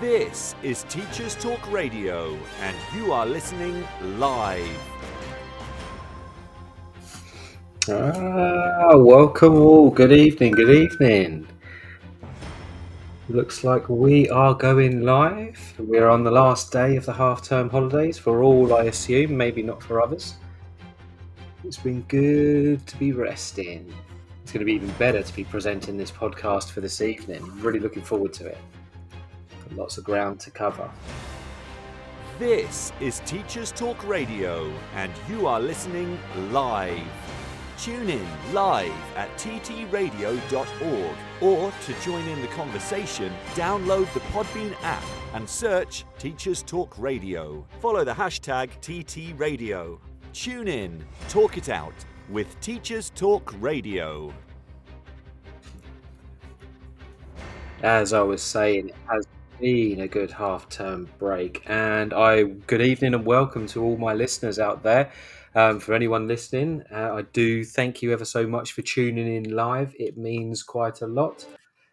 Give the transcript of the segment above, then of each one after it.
This is Teachers Talk Radio, and you are listening live. Ah, welcome all. Good evening. Good evening. Looks like we are going live. We're on the last day of the half term holidays for all, I assume, maybe not for others. It's been good to be resting. It's going to be even better to be presenting this podcast for this evening. really looking forward to it. Lots of ground to cover. This is Teachers Talk Radio, and you are listening live. Tune in live at ttradio.org or to join in the conversation, download the Podbean app and search Teachers Talk Radio. Follow the hashtag TTRadio. Tune in, talk it out with Teachers Talk Radio. As I was saying, it has been a good half term break, and I good evening and welcome to all my listeners out there. Um, for anyone listening, uh, I do thank you ever so much for tuning in live. It means quite a lot.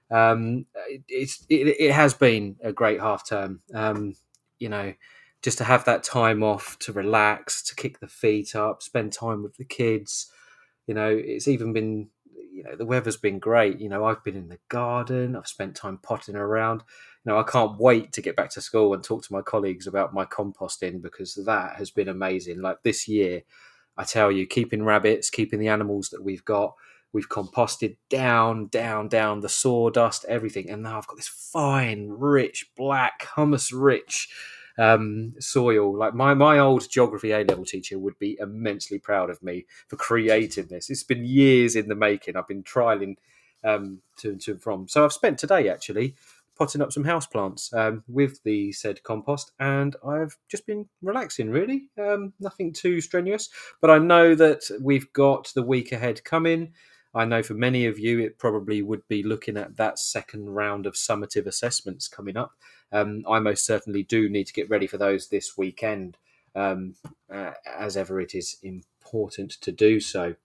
Um, it, it's it, it, has been a great half term. Um, you know, just to have that time off to relax, to kick the feet up, spend time with the kids. You know, it's even been you know the weather's been great. You know, I've been in the garden. I've spent time potting around. Know, I can't wait to get back to school and talk to my colleagues about my composting because that has been amazing. Like this year, I tell you, keeping rabbits, keeping the animals that we've got. We've composted down, down, down the sawdust, everything, and now I've got this fine, rich, black, humus rich um, soil. Like my my old geography A level teacher would be immensely proud of me for creating this. It's been years in the making. I've been trialing um, to to and from. So I've spent today actually potting up some houseplants um, with the said compost, and I've just been relaxing. Really, um, nothing too strenuous, but I know that we've got the week ahead coming. I know for many of you, it probably would be looking at that second round of summative assessments coming up um, I most certainly do need to get ready for those this weekend, um, uh, as ever it is important to do so.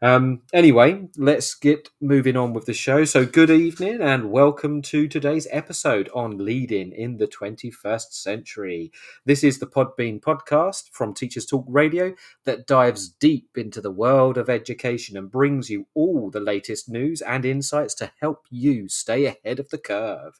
Um, anyway, let's get moving on with the show. So, good evening and welcome to today's episode on leading in the 21st century. This is the Podbean podcast from Teachers Talk Radio that dives deep into the world of education and brings you all the latest news and insights to help you stay ahead of the curve.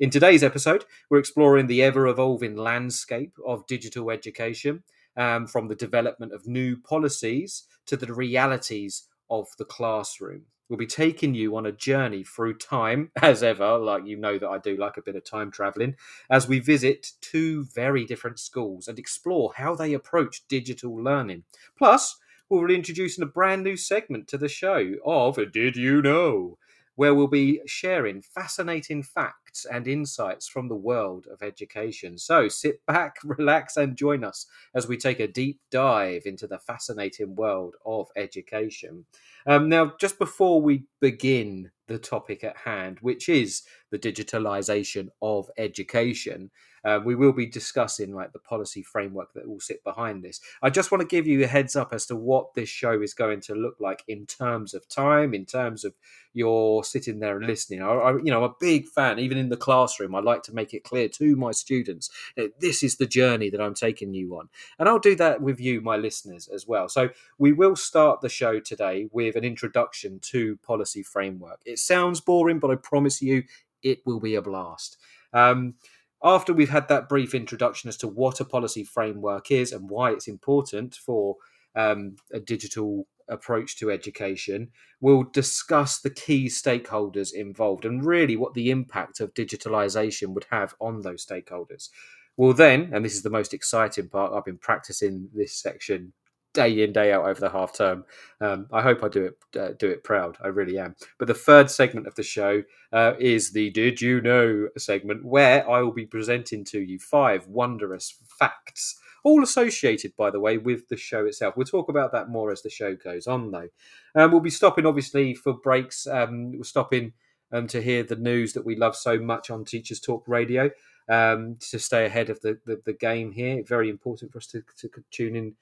In today's episode, we're exploring the ever evolving landscape of digital education, um, from the development of new policies to the realities of the classroom. We'll be taking you on a journey through time, as ever, like you know that I do like a bit of time traveling, as we visit two very different schools and explore how they approach digital learning. Plus, we'll be introducing a brand new segment to the show of Did You Know? Where we'll be sharing fascinating facts and insights from the world of education. So sit back, relax, and join us as we take a deep dive into the fascinating world of education. Um, now, just before we begin the topic at hand, which is the digitalization of education, uh, we will be discussing like the policy framework that will sit behind this. I just want to give you a heads up as to what this show is going to look like in terms of time, in terms of you're sitting there and listening. I, I, you know, I'm a big fan. Even in the classroom, I like to make it clear to my students that this is the journey that I'm taking you on, and I'll do that with you, my listeners, as well. So we will start the show today with an introduction to policy framework. It sounds boring, but I promise you, it will be a blast. Um, after we've had that brief introduction as to what a policy framework is and why it's important for um, a digital approach to education, we'll discuss the key stakeholders involved and really what the impact of digitalization would have on those stakeholders. We'll then, and this is the most exciting part, I've been practicing this section day in day out over the half term. Um, I hope I do it uh, do it proud. I really am. But the third segment of the show uh, is the "Did you know?" segment, where I will be presenting to you five wondrous facts, all associated, by the way, with the show itself. We'll talk about that more as the show goes on, though. Um, we'll be stopping, obviously, for breaks. Um, we're stopping um, to hear the news that we love so much on Teachers Talk Radio. Um, to stay ahead of the, the, the game here, very important for us to, to tune in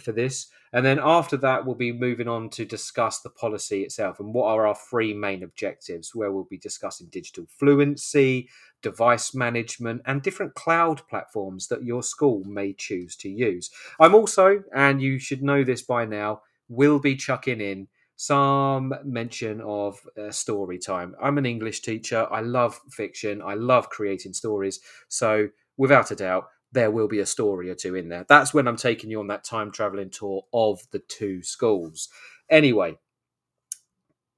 for this. And then after that, we'll be moving on to discuss the policy itself and what are our three main objectives, where we'll be discussing digital fluency, device management, and different cloud platforms that your school may choose to use. I'm also, and you should know this by now, will be chucking in some mention of uh, story time. I'm an English teacher. I love fiction. I love creating stories. So, without a doubt, there will be a story or two in there. That's when I'm taking you on that time traveling tour of the two schools. Anyway,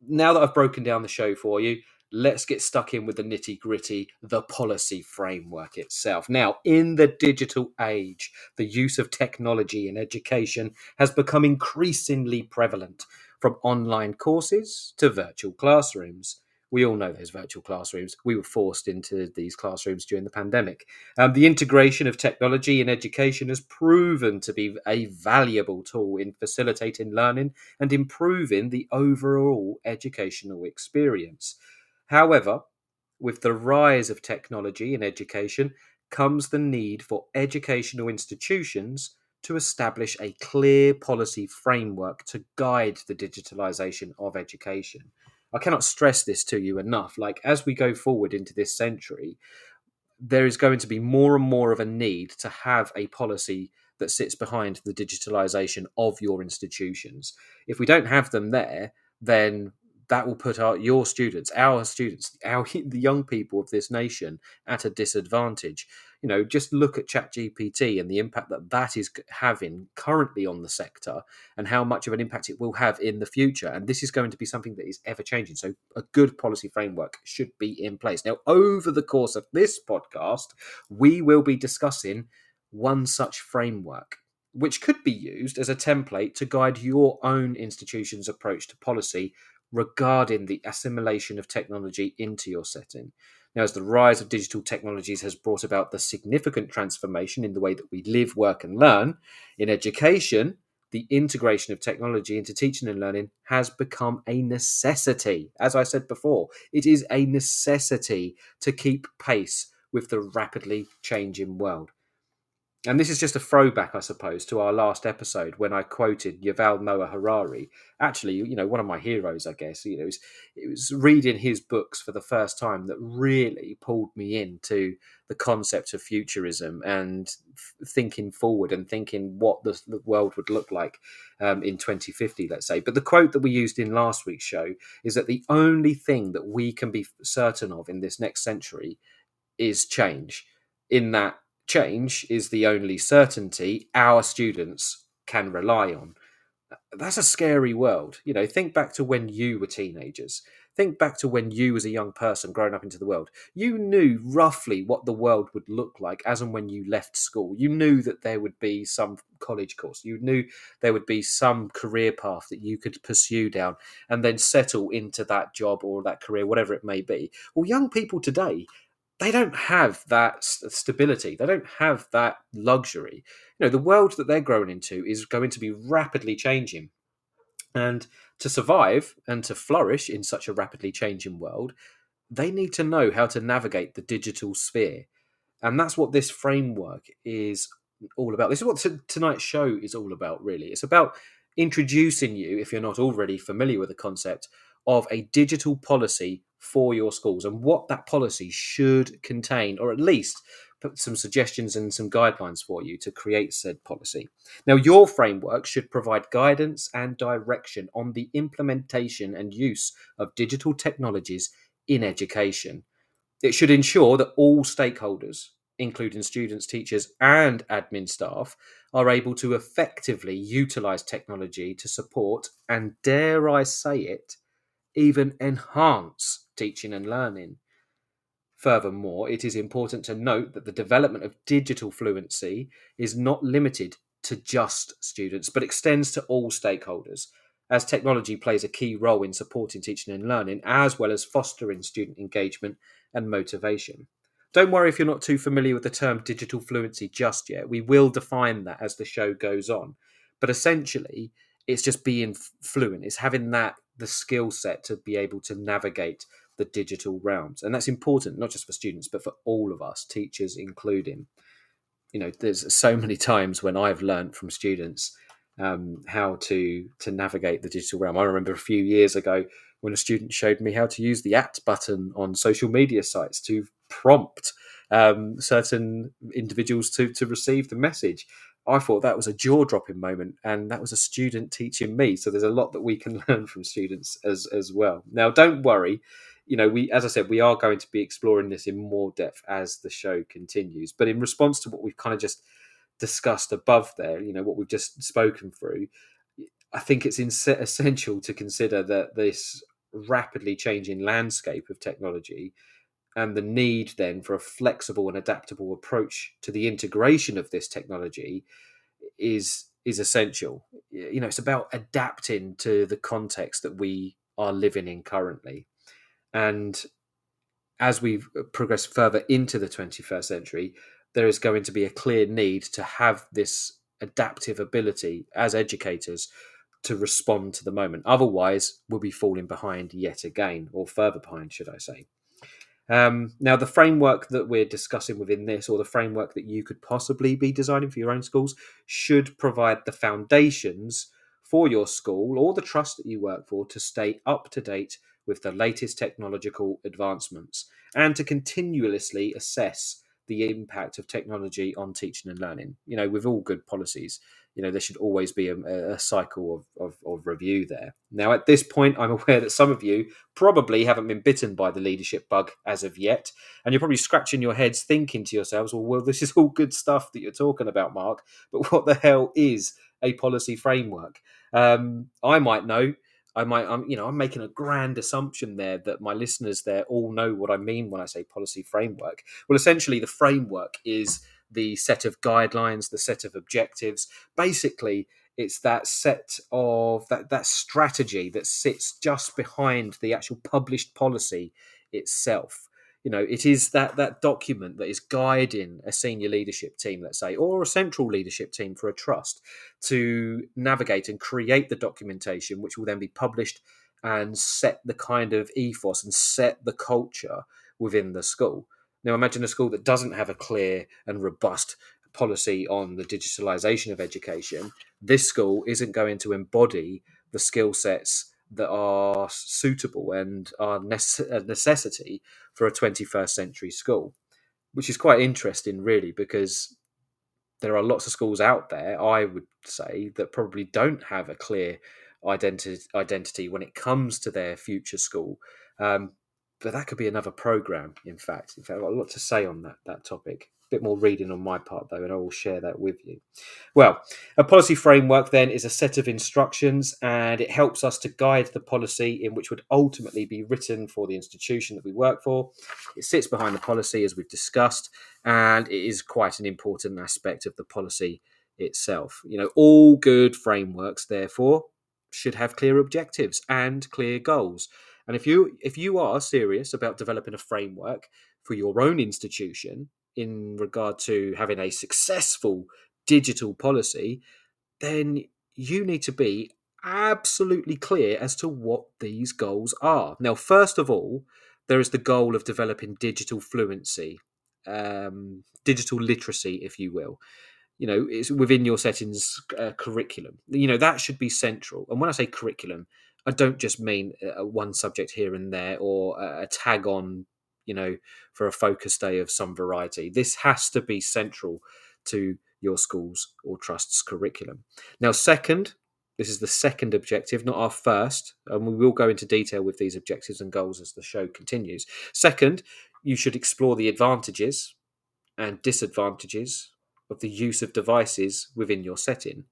now that I've broken down the show for you, let's get stuck in with the nitty gritty, the policy framework itself. Now, in the digital age, the use of technology in education has become increasingly prevalent, from online courses to virtual classrooms we all know those virtual classrooms. We were forced into these classrooms during the pandemic. Um, the integration of technology in education has proven to be a valuable tool in facilitating learning and improving the overall educational experience. However, with the rise of technology in education comes the need for educational institutions to establish a clear policy framework to guide the digitalization of education. I cannot stress this to you enough. Like as we go forward into this century, there is going to be more and more of a need to have a policy that sits behind the digitalization of your institutions. If we don't have them there, then that will put our your students, our students, our the young people of this nation at a disadvantage. You know, just look at ChatGPT and the impact that that is having currently on the sector, and how much of an impact it will have in the future. And this is going to be something that is ever changing. So, a good policy framework should be in place. Now, over the course of this podcast, we will be discussing one such framework which could be used as a template to guide your own institution's approach to policy regarding the assimilation of technology into your setting. Now, as the rise of digital technologies has brought about the significant transformation in the way that we live, work, and learn, in education, the integration of technology into teaching and learning has become a necessity. As I said before, it is a necessity to keep pace with the rapidly changing world and this is just a throwback, I suppose, to our last episode when I quoted Yuval Noah Harari. Actually, you know, one of my heroes, I guess. You know, it was, it was reading his books for the first time that really pulled me into the concept of futurism and f- thinking forward and thinking what the, the world would look like um, in 2050, let's say. But the quote that we used in last week's show is that the only thing that we can be certain of in this next century is change. In that change is the only certainty our students can rely on. That's a scary world. You know, think back to when you were teenagers. Think back to when you, as a young person growing up into the world, you knew roughly what the world would look like as and when you left school. You knew that there would be some college course. You knew there would be some career path that you could pursue down and then settle into that job or that career, whatever it may be. Well, young people today, they don't have that uh, stability. They don't have that luxury. You know, the world that they're growing into is going to be rapidly changing. And to survive and to flourish in such a rapidly changing world, they need to know how to navigate the digital sphere. And that's what this framework is all about. This is what t- tonight's show is all about, really. It's about introducing you, if you're not already familiar with the concept, of a digital policy for your schools and what that policy should contain, or at least put some suggestions and some guidelines for you to create said policy. Now, your framework should provide guidance and direction on the implementation and use of digital technologies in education. It should ensure that all stakeholders, including students, teachers, and admin staff, are able to effectively utilize technology to support and, dare I say it, even enhance teaching and learning. Furthermore, it is important to note that the development of digital fluency is not limited to just students, but extends to all stakeholders, as technology plays a key role in supporting teaching and learning, as well as fostering student engagement and motivation. Don't worry if you're not too familiar with the term digital fluency just yet. We will define that as the show goes on. But essentially, it's just being fluent, it's having that the skill set to be able to navigate the digital realms. And that's important, not just for students, but for all of us, teachers including. You know, there's so many times when I've learned from students um, how to to navigate the digital realm. I remember a few years ago when a student showed me how to use the at button on social media sites to prompt um, certain individuals to to receive the message. I thought that was a jaw dropping moment, and that was a student teaching me. So there's a lot that we can learn from students as as well. Now, don't worry. You know, we as I said, we are going to be exploring this in more depth as the show continues. But in response to what we've kind of just discussed above there, you know, what we've just spoken through, I think it's essential to consider that this rapidly changing landscape of technology and the need then for a flexible and adaptable approach to the integration of this technology is is essential. You know it's about adapting to the context that we are living in currently. And as we uh, progress further into the 21st century there is going to be a clear need to have this adaptive ability as educators to respond to the moment. Otherwise we'll be falling behind yet again or further behind should i say um, now, the framework that we're discussing within this, or the framework that you could possibly be designing for your own schools, should provide the foundations for your school or the trust that you work for to stay up to date with the latest technological advancements and to continuously assess the impact of technology on teaching and learning. You know, with all good policies, you know there should always be a, a cycle of, of, of, review there. Now at this point i'm aware that some of you probably haven't been bitten by the leadership bug as of yet and you're probably scratching your heads thinking to yourselves well, well this is all good stuff that you're talking about mark but what the hell is a policy framework? Um, i might know. I might, I'm, you know, I'm making a grand assumption there that my listeners there all know what I mean when I say policy framework. Well, essentially, the framework is the set of guidelines, the set of objectives. Basically, it's that set of that that strategy that sits just behind the actual published policy itself you know it is that that document that is guiding a senior leadership team let's say or a central leadership team for a trust to navigate and create the documentation which will then be published and set the kind of ethos and set the culture within the school now, imagine a school that doesn't have a clear and robust policy on the digitalization of education. This school isn't going to embody the skill sets that are suitable and are a necessity for a 21st century school, which is quite interesting, really, because there are lots of schools out there, I would say, that probably don't have a clear identity identity when it comes to their future school. Um, but that could be another program. In fact, in fact, I've got a lot to say on that that topic. A bit more reading on my part though, and I will share that with you. Well, a policy framework then is a set of instructions, and it helps us to guide the policy in which would ultimately be written for the institution that we work for. It sits behind the policy as we've discussed, and it is quite an important aspect of the policy itself. You know, all good frameworks, therefore, should have clear objectives and clear goals. And if you if you are serious about developing a framework for your own institution in regard to having a successful digital policy, then you need to be absolutely clear as to what these goals are. Now, first of all, there is the goal of developing digital fluency, um, digital literacy, if you will. You know, it's within your settings uh, curriculum. You know, that should be central. And when I say curriculum, I don't just mean a one subject here and there or a tag on, you know, for a focus day of some variety. This has to be central to your school's or trust's curriculum. Now, second, this is the second objective, not our first, and we will go into detail with these objectives and goals as the show continues. Second, you should explore the advantages and disadvantages of the use of devices within your setting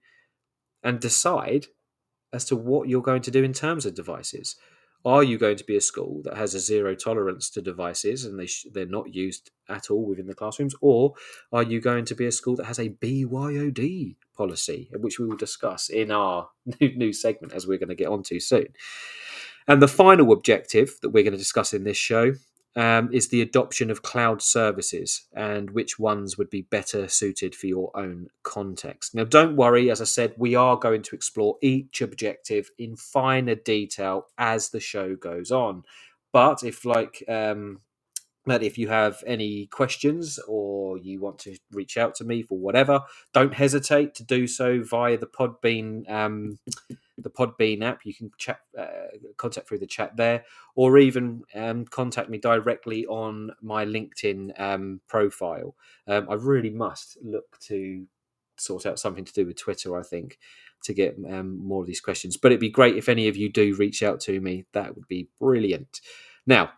and decide as to what you're going to do in terms of devices. Are you going to be a school that has a zero tolerance to devices and they sh- they're not used at all within the classrooms, or are you going to be a school that has a BYOD policy, which we will discuss in our new, new segment as we're going to get onto soon? And the final objective that we're going to discuss in this show um, is the adoption of cloud services and which ones would be better suited for your own context. Now, don't worry, as I said, we are going to explore each objective in finer detail as the show goes on. But if, like um, that if you have any questions or you want to reach out to me for whatever, don't hesitate to do so via the Podbean um, the Podbean app. You can chat, uh, contact through the chat there, or even um, contact me directly on my LinkedIn um, profile. Um, I really must look to sort out something to do with Twitter. I think to get um, more of these questions, but it'd be great if any of you do reach out to me. That would be brilliant. Now,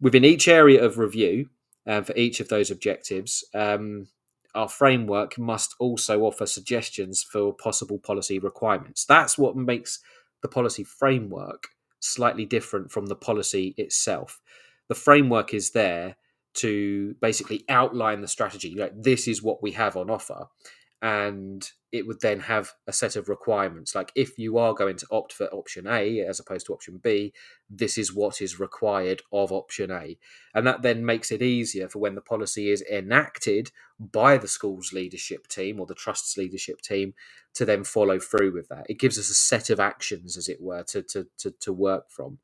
within each area of review uh, for each of those objectives, um, our framework must also offer suggestions for possible policy requirements. That's what makes the policy framework slightly different from the policy itself. The framework is there to basically outline the strategy. Like this is what we have on offer, and it would then have a set of requirements. Like if you are going to opt for option a as opposed to option b this is what is required of option a. And that then makes it easier for when the policy is enacted by the school's leadership team or the trust's leadership team to then follow through with that. It gives us a set of actions as it were to to to, to work from.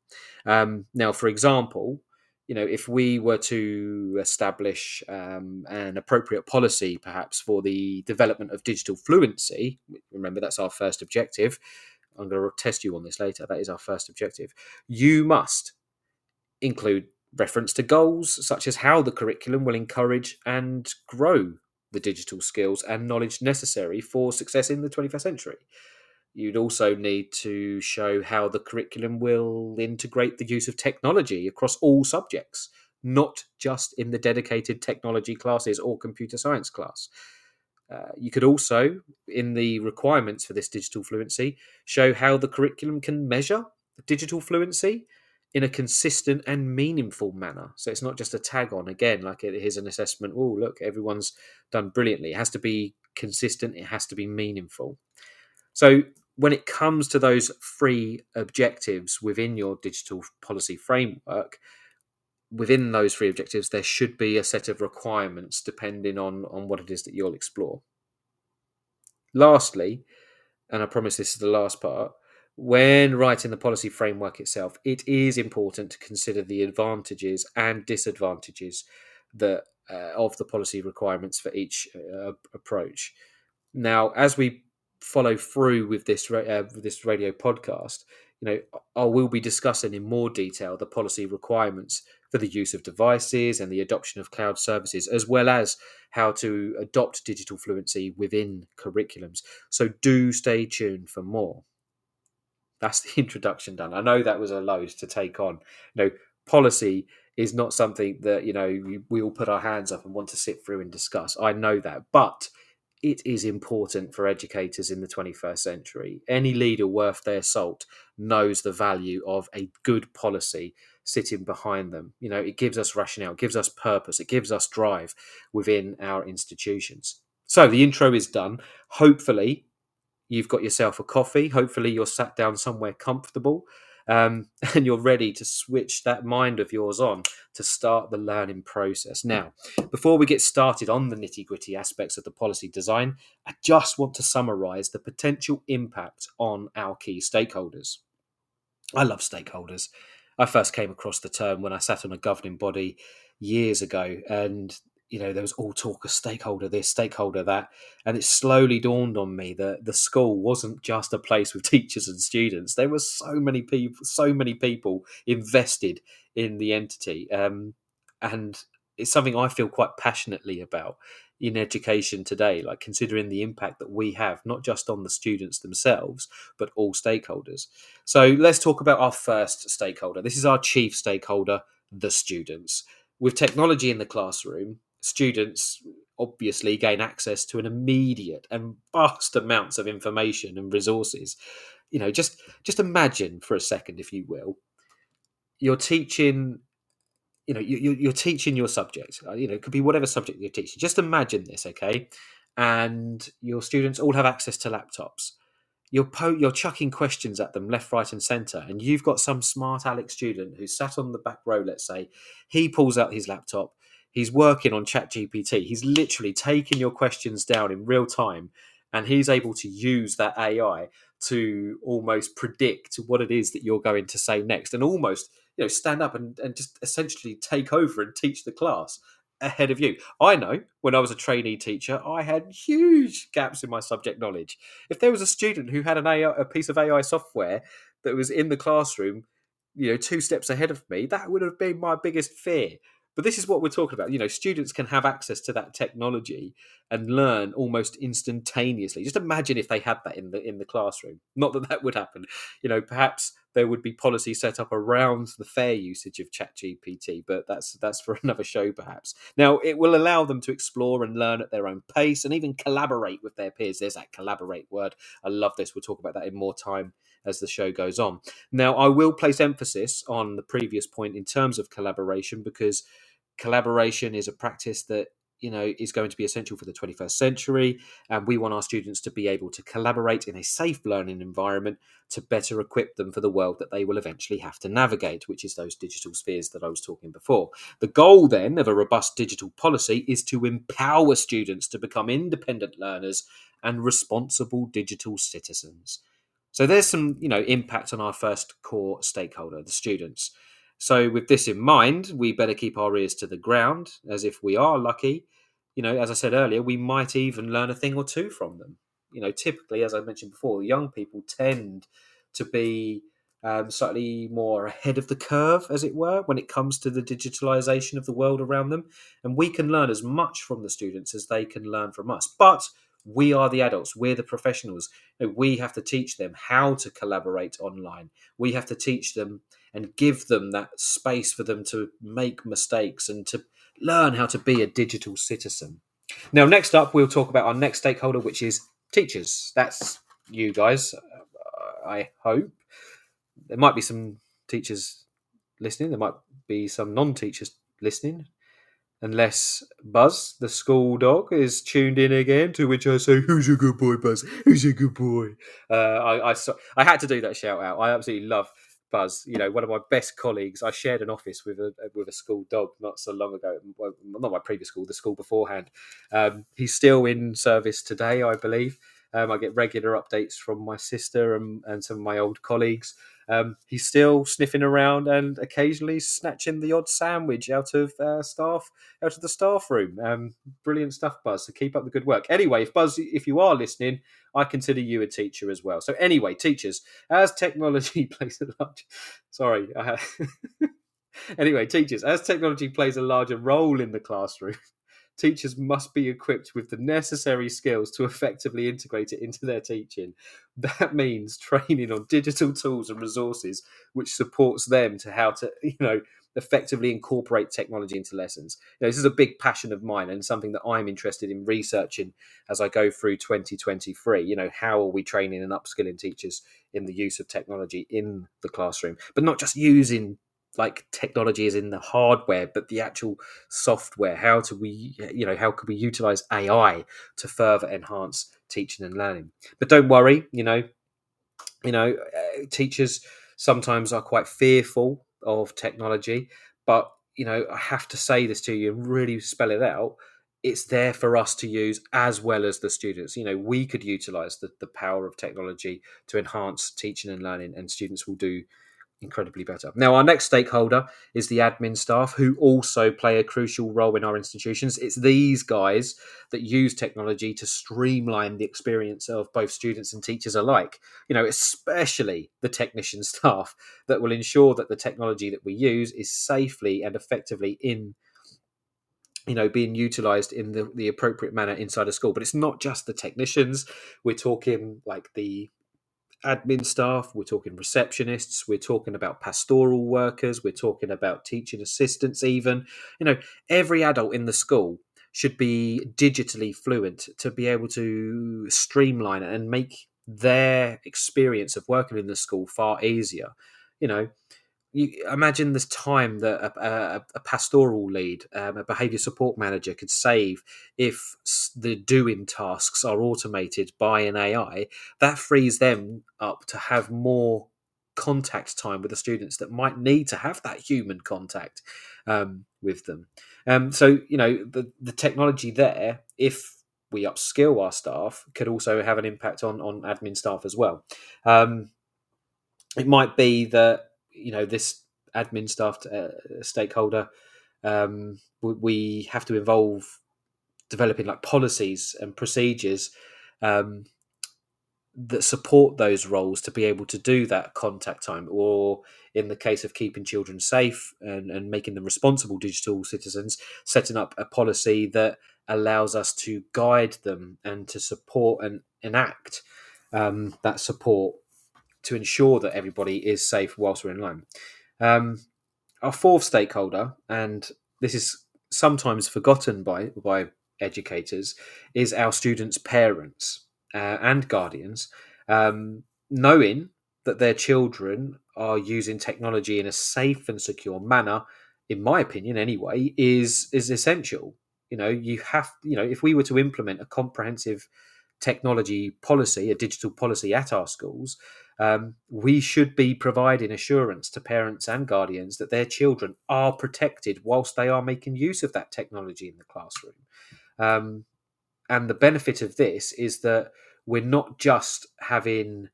Um, now for example you know, if we were to establish um, an appropriate policy, perhaps for the development of digital fluency, remember that's our first objective. I'm going to test you on this later. That is our first objective. You must include reference to goals, such as how the curriculum will encourage and grow the digital skills and knowledge necessary for success in the 21st century you'd also need to show how the curriculum will integrate the use of technology across all subjects, not just in the dedicated technology classes or computer science class. Uh, you could also, in the requirements for this digital fluency, show how the curriculum can measure digital fluency in a consistent and meaningful manner. So it's not just a tag on again, like it is an assessment. Oh, look, everyone's done brilliantly. It has to be consistent, it has to be meaningful. So when it comes to those three objectives within your digital policy framework, within those three objectives, there should be a set of requirements depending on, on what it is that you'll explore. Lastly, and I promise this is the last part, when writing the policy framework itself, it is important to consider the advantages and disadvantages that uh, of the policy requirements for each uh, approach. Now, as we follow through with this uh, with this radio podcast, you know, I will be discussing in more detail the policy requirements for the use of devices and the adoption of cloud services, as well as how to adopt digital fluency within curriculums. So do stay tuned for more. That's the introduction done. I know that was a load to take on. You know, policy is not something that you know we, we all put our hands up and want to sit through and discuss. I know that, but it is important for educators in the 21st century. Any leader worth their salt knows the value of a good policy sitting behind them. You know, it gives us rationale, it gives us purpose, it gives us drive within our institutions. So the intro is done. Hopefully, you've got yourself a coffee. Hopefully, you're sat down somewhere comfortable um, and you're ready to switch that mind of yours on to start the learning process. Now, before we get started on the nitty gritty aspects of the policy design, I just want to summarize the potential impact on our key stakeholders. I love stakeholders. I first came across the term when I sat on a governing body years ago, and you know, there was all talk of stakeholder this, stakeholder that. And it slowly dawned on me that the school wasn't just a place with teachers and students. There were so many people, so many people invested in the entity. Um, and it's something I feel quite passionately about in education today, like considering the impact that we have, not just on the students themselves, but all stakeholders. So let's talk about our first stakeholder. This is our chief stakeholder, the students. With technology in the classroom, students obviously gain access to an immediate and vast amounts of information and resources. You know just just imagine for a second if you will you're teaching you know you, you're teaching your subject. Uh, you know it could be whatever subject you're teaching. Just imagine this okay? And your students all have access to laptops. You're po- you're chucking questions at them left right and center and you've got some smart alex student who's sat on the back row let's say. He pulls out his laptop he's working on chat gpt he's literally taking your questions down in real time and he's able to use that ai to almost predict what it is that you're going to say next and almost you know stand up and, and just essentially take over and teach the class ahead of you. I know when I was a trainee teacher, I had huge gaps in my subject knowledge. If there was a student who had an AI, a piece of AI software that was in the classroom, you know, two steps ahead of me, that would have been my biggest fear. But this is what we're talking about. You know, students can have access to that technology and learn almost instantaneously. Just imagine if they had that in the in the classroom. Not that that would happen. You know, perhaps there would be policy set up around the fair usage of ChatGPT, but that's that's for another show perhaps. Now, it will allow them to explore and learn at their own pace and even collaborate with their peers. There's that collaborate word. I love this. We'll talk about that in more time as the show goes on. Now, I will place emphasis on the previous point in terms of collaboration because collaboration is a practice that you know is going to be essential for the 21st century and we want our students to be able to collaborate in a safe learning environment to better equip them for the world that they will eventually have to navigate which is those digital spheres that I was talking before. The goal then of a robust digital policy is to empower students to become independent learners and responsible digital citizens. So there's some you know impact on our first core stakeholder the students so, with this in mind, we better keep our ears to the ground, as if we are lucky, you know, as I said earlier, we might even learn a thing or two from them. You know, typically, as I mentioned before, young people tend to be um, slightly more ahead of the curve, as it were, when it comes to the digitalization of the world around them. And we can learn as much from the students as they can learn from us. But we are the adults, we're the professionals. You know, we have to teach them how to collaborate online. We have to teach them and give them that space for them to make mistakes and to learn how to be a digital citizen. Now, next up, we'll talk about our next stakeholder, which is teachers. That's you guys, uh, I hope. There might be some teachers listening, there might be some non teachers listening, unless Buzz, the school dog, is tuned in again. To which I say, "Who's a good boy, Buzz? Who's a good boy?" Uh, I, I I had to do that shout out. I absolutely love Buzz, you know, one of my best colleagues. I shared an office with a with a school dog not so long ago. Well, not my previous school, the school beforehand. Um, he's still in service today, I believe. Um, I get regular updates from my sister and, and some of my old colleagues. Um, he's still sniffing around and occasionally snatching the odd sandwich out of uh, staff out of the staff room. Um, brilliant stuff, Buzz. So keep up the good work. Anyway, if Buzz, if you are listening, I consider you a teacher as well. So anyway, teachers, as technology plays a large, sorry, anyway, teachers, as technology plays a larger role in the classroom teachers must be equipped with the necessary skills to effectively integrate it into their teaching. That means training on digital tools and resources which supports them to how to, you know, effectively incorporate technology into lessons. You know, this is a big passion of mine and something that I'm interested in researching as I go through 2023. You know, how are we training and upskilling teachers in the use of technology in the classroom, but not just using like technology is in the hardware but the actual software how do we you know how could we utilize ai to further enhance teaching and learning? But don't worry you know you know uh, teachers sometimes are quite fearful of technology but you know i have to say this to you and really spell it out it's there for us to use as well as the students. You know we could utilize the, the power of technology to enhance teaching and learning and students will do incredibly better. Now, our next stakeholder is the admin staff, who also play a crucial role in our institutions. It's these guys that use technology to streamline the experience of both students and teachers alike. You know, especially the technician staff that will ensure that the technology that we use is safely and effectively in you know being utilized in the, the appropriate manner inside a school but it's not just the technicians we're talking like the admin staff, we're talking receptionists, we're talking about pastoral workers, we're talking about teaching assistants, even. You know, every adult in the school should be digitally fluent to be able to streamline and make their experience of working in the school far easier. You know, you imagine this time that a, a, a pastoral lead, um, a behaviour support manager could save if the doing tasks are automated by an AI. That frees them up to have more contact time with the students that might need to have that human contact um, with them. Um, so you know the the technology there, if we upskill our staff, could also have an impact on on admin staff as well. Um, it might be that you know this admin staff, uh, stakeholder, um, we have to involve developing like policies and procedures um, that support those roles to be able to do that contact time or in the case of keeping children safe and, and making them responsible digital citizens setting up a policy that allows us to guide them and to support and enact um, that support to ensure that everybody is safe whilst we're in line um, our fourth stakeholder and this is sometimes forgotten by by educators is our students parents uh, and guardians, um, knowing that their children are using technology in a safe and secure manner, in my opinion, anyway, is is essential. You know, you have, you know, if we were to implement a comprehensive technology policy, a digital policy at our schools, um, we should be providing assurance to parents and guardians that their children are protected whilst they are making use of that technology in the classroom. Um, and the benefit of this is that we're not just having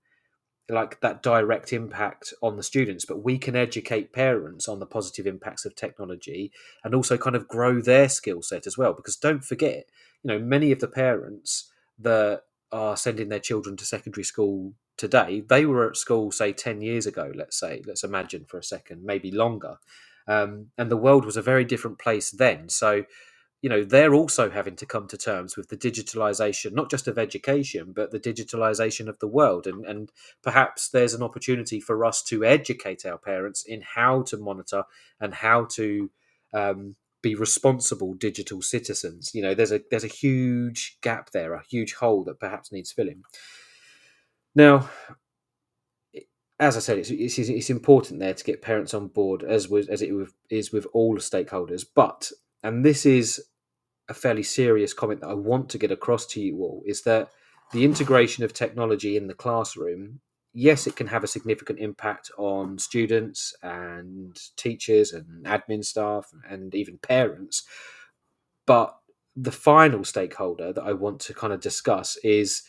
like that direct impact on the students but we can educate parents on the positive impacts of technology and also kind of grow their skill set as well because don't forget you know many of the parents that are sending their children to secondary school today they were at school say 10 years ago let's say let's imagine for a second maybe longer. Um, and the world was a very different place then. So you know they're also having to come to terms with the digitalization not just of education but the digitalization of the world. And and perhaps there's an opportunity for us to educate our parents in how to monitor and how to um, be responsible digital citizens. You know there's a there's a huge gap there a huge hole that perhaps needs filling now as I said, it's, it's, it's important there to get parents on board, as was as it is with all stakeholders. But and this is a fairly serious comment that I want to get across to you all is that the integration of technology in the classroom, yes, it can have a significant impact on students and teachers and admin staff and even parents. But the final stakeholder that I want to kind of discuss is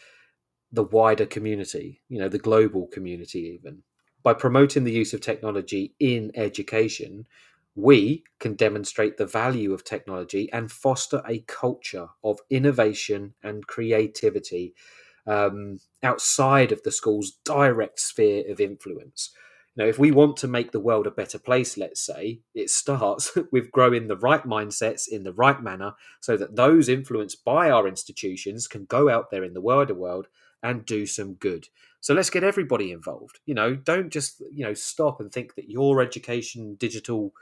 the wider community, you know, the global community, even. By promoting the use of technology in education, we can demonstrate the value of technology and foster a culture of innovation and creativity um, outside of the school's direct sphere of influence. Now, if we want to make the world a better place, let's say, it starts with growing the right mindsets in the right manner so that those influenced by our institutions can go out there in the wider world and do some good. So let's get everybody involved. You know, don't just, you know, stop and think that your education digital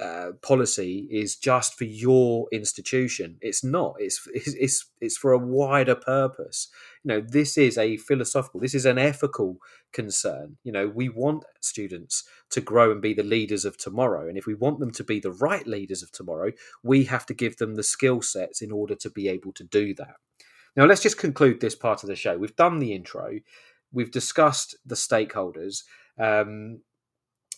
uh, policy is just for your institution. It's not. It's, it's it's for a wider purpose. You know, this is a philosophical. This is an ethical concern. You know, we want students to grow and be the leaders of tomorrow, and if we want them to be the right leaders of tomorrow, we have to give them the skill sets in order to be able to do that. Now, let's just conclude this part of the show. We've done the intro. We've discussed the stakeholders. Um,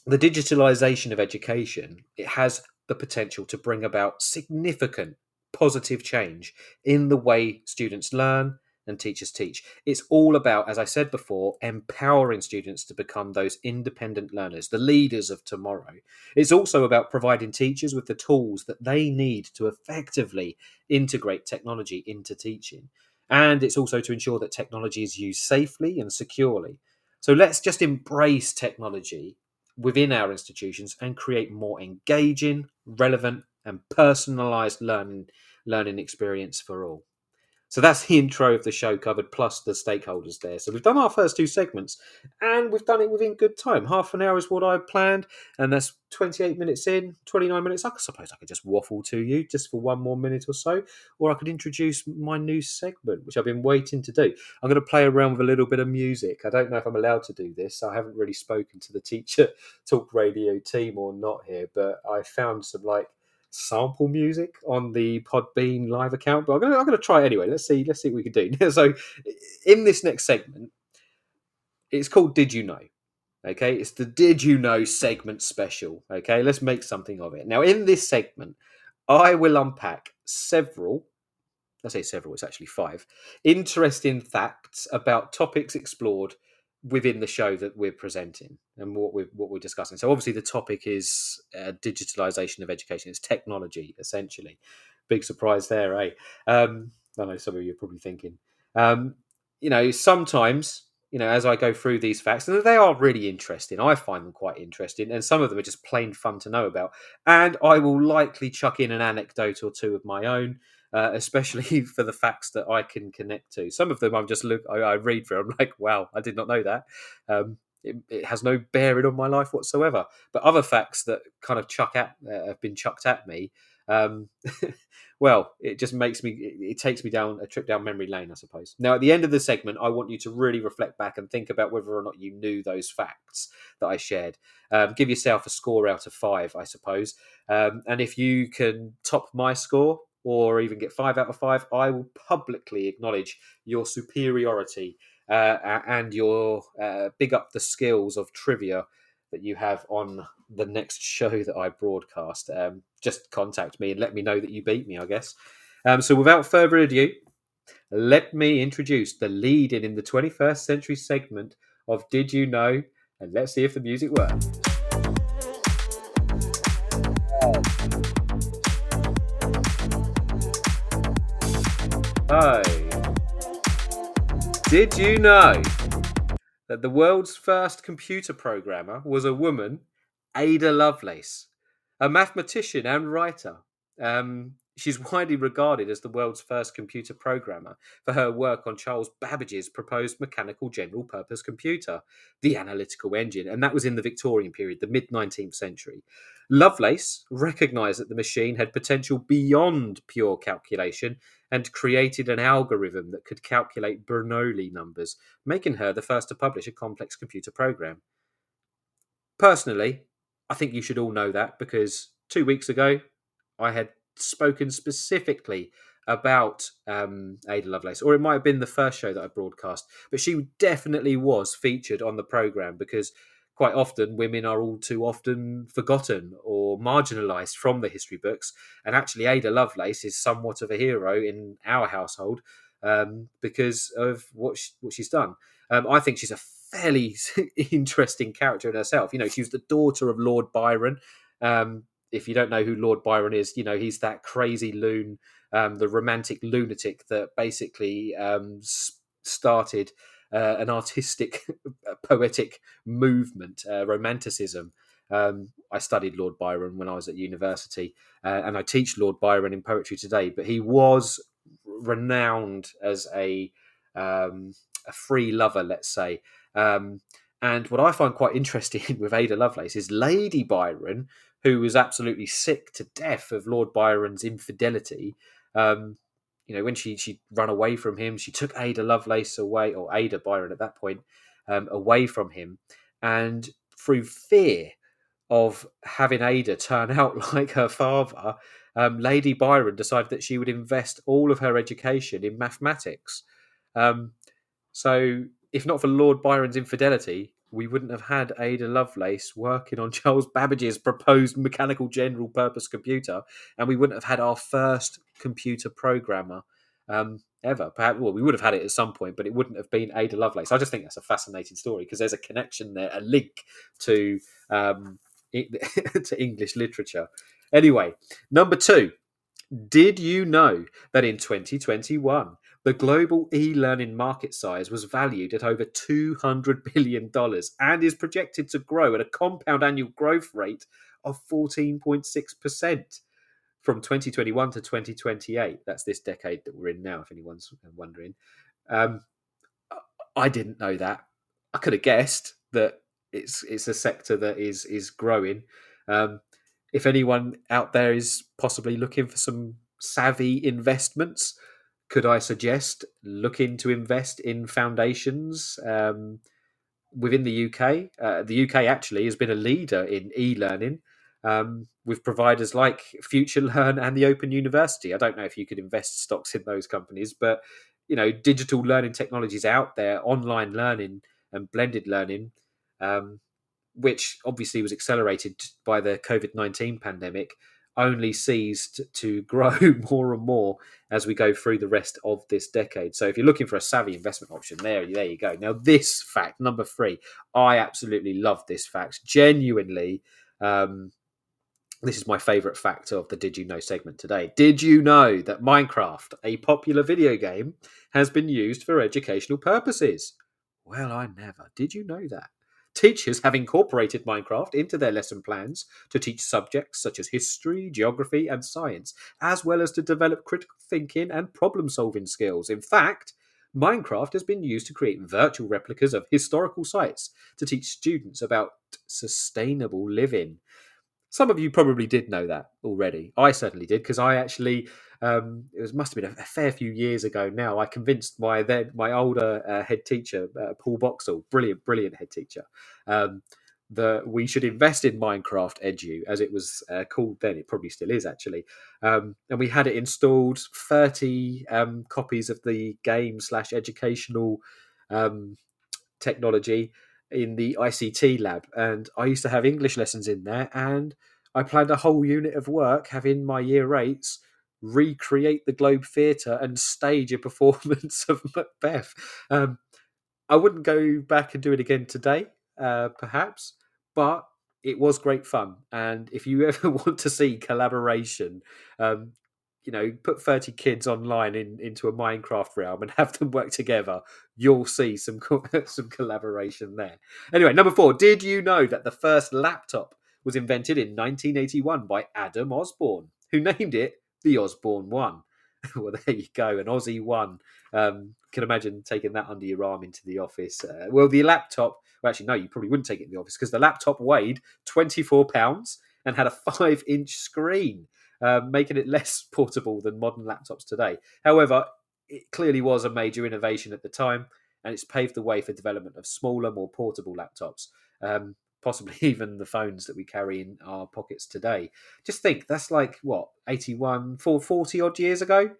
the digitalization of education it has the potential to bring about significant positive change in the way students learn and teachers teach. It's all about, as I said before, empowering students to become those independent learners, the leaders of tomorrow. It's also about providing teachers with the tools that they need to effectively integrate technology into teaching. And it's also to ensure that technology is used safely and securely. So let's just embrace technology within our institutions and create more engaging, relevant, and personalized learning learning experience for all. So that's the intro of the show covered, plus the stakeholders there. So we've done our first two segments, and we've done it within good time. Half an hour is what I planned, and that's 28 minutes in, 29 minutes. I suppose I could just waffle to you just for one more minute or so, or I could introduce my new segment, which I've been waiting to do. I'm going to play around with a little bit of music. I don't know if I'm allowed to do this. I haven't really spoken to the teacher talk radio team or not here, but I found some like sample music on the Podbean live account, but I'm gonna, I'm gonna try it anyway. Let's see, let's see what we can do. so, in this next segment, it's called "Did You Know." Okay, it's the "Did You Know" segment special. Okay, let's make something of it. Now, in this segment, I will unpack several. I say several; it's actually five interesting facts about topics explored within the show that we're presenting and what we're what we're discussing. So obviously the topic is uh, digitalization of education. It's technology essentially. Big surprise there, eh? Um, I know some of you are probably thinking. Um, you know, sometimes you know as I go through these facts, and they are really interesting. I find them quite interesting, and some of them are just plain fun to know about. And I will likely chuck in an anecdote or two of my own uh, especially for the facts that I can connect to. Some of them I'm just look, I, I read through. I'm like, wow, I did not know that. Um, it, it, has no bearing on my life whatsoever. But other facts that kind of chuck at uh, have been chucked at me. Um, well, it just makes me. It, it takes me down a trip down memory lane, I suppose. Now, at the end of the segment, I want you to really reflect back and think about whether or not you knew those facts that I shared. Um, give yourself a score out of five, I suppose. Um, and if you can top my score, or even get five out of five, I will publicly acknowledge your superiority uh, and your uh, big up the skills of trivia that you have on the next show that I broadcast. Um, just contact me and let me know that you beat me, I guess. Um, so, without further ado, let me introduce the lead in in the 21st century segment of Did You Know? And let's see if the music works. Hi. Did you know that the world's first computer programmer was a woman, Ada Lovelace, a mathematician and writer? Um, she's widely regarded as the world's first computer programmer for her work on Charles Babbage's proposed mechanical general purpose computer, the analytical engine, and that was in the Victorian period, the mid 19th century. Lovelace recognised that the machine had potential beyond pure calculation and created an algorithm that could calculate Bernoulli numbers, making her the first to publish a complex computer program. Personally, I think you should all know that because two weeks ago I had spoken specifically about um, Ada Lovelace, or it might have been the first show that I broadcast, but she definitely was featured on the program because quite often women are all too often forgotten or marginalized from the history books. And actually, Ada Lovelace is somewhat of a hero in our household um, because of what she, what she's done. Um, I think she's a fairly interesting character in herself. You know, she was the daughter of Lord Byron. Um, if you don't know who Lord Byron is, you know he's that crazy loon, um, the romantic lunatic that basically um, started uh, an artistic, poetic movement, uh, romanticism. Um, I studied Lord Byron when I was at university, uh, and I teach Lord Byron in poetry today. But he was renowned as a um, a free lover, let's say. Um, and what I find quite interesting with Ada Lovelace is Lady Byron, who was absolutely sick to death of Lord Byron's infidelity. Um, you know, when she she run away from him, she took Ada Lovelace away, or Ada Byron at that point, um, away from him, and through fear of having Ada turn out like her father, um, Lady Byron decided that she would invest all of her education in mathematics. Um, so, if not for Lord Byron's infidelity, we wouldn't have had Ada Lovelace working on Charles Babbage's proposed mechanical general purpose computer, and we wouldn't have had our first computer programmer um, ever. Perhaps, well, we would have had it at some point, but it wouldn't have been Ada Lovelace. I just think that's a fascinating story because there's a connection there, a link to um, to English literature. Anyway, number two. Did you know that in 2021 the global e learning market size was valued at over $200 billion and is projected to grow at a compound annual growth rate of 14.6% from 2021 to 2028. That's this decade that we're in now, if anyone's wondering. Um, I didn't know that. I could have guessed that it's it's a sector that is is growing. Um, if anyone out there is possibly looking for some savvy investments, could I suggest looking to invest in foundations um, within the UK? Uh, the UK actually has been a leader in e-learning um, with providers like FutureLearn and the Open University. I don't know if you could invest stocks in those companies, but you know, digital learning technologies out there, online learning and blended learning, um, which obviously was accelerated by the COVID nineteen pandemic. Only ceased to grow more and more as we go through the rest of this decade. So if you're looking for a savvy investment option, there, there you go. Now, this fact, number three, I absolutely love this fact. Genuinely, um, this is my favorite fact of the Did You Know segment today. Did you know that Minecraft, a popular video game, has been used for educational purposes? Well, I never. Did you know that? Teachers have incorporated Minecraft into their lesson plans to teach subjects such as history, geography, and science, as well as to develop critical thinking and problem solving skills. In fact, Minecraft has been used to create virtual replicas of historical sites to teach students about sustainable living. Some of you probably did know that already. I certainly did because I actually um, it was, must have been a, fair few years ago now. I convinced my then my older uh, head teacher, uh, Paul Boxall, brilliant, brilliant head teacher, um, that we should invest in Minecraft Edu, as it was uh, called then. It probably still is actually, um, and we had it installed. Thirty um, copies of the game slash educational um, technology in the ICT lab, and I used to have English lessons in there, and I planned a whole unit of work having my year eights recreate the Globe Theatre and stage a performance of Macbeth. Um, I wouldn't go back and do it again today, uh, perhaps, but it was great fun. And if you ever want to see collaboration, um, you know, put 30 kids online in, into a Minecraft realm and have them work together, you'll see some some collaboration there. Anyway, number four, did you know that the first laptop was invented in 1981 by Adam Osborne, who named it the Osborne One. well, there you go, an Aussie One. Um, can imagine taking that under your arm into the office. Uh, well, the laptop. Well, actually, no, you probably wouldn't take it in the office because the laptop weighed 24 pounds and had a five-inch screen, uh, making it less portable than modern laptops today. However, it clearly was a major innovation at the time, and it's paved the way for development of smaller, more portable laptops. Um, possibly even the phones that we carry in our pockets today. Just think, that's like what, 81, 40 odd years ago?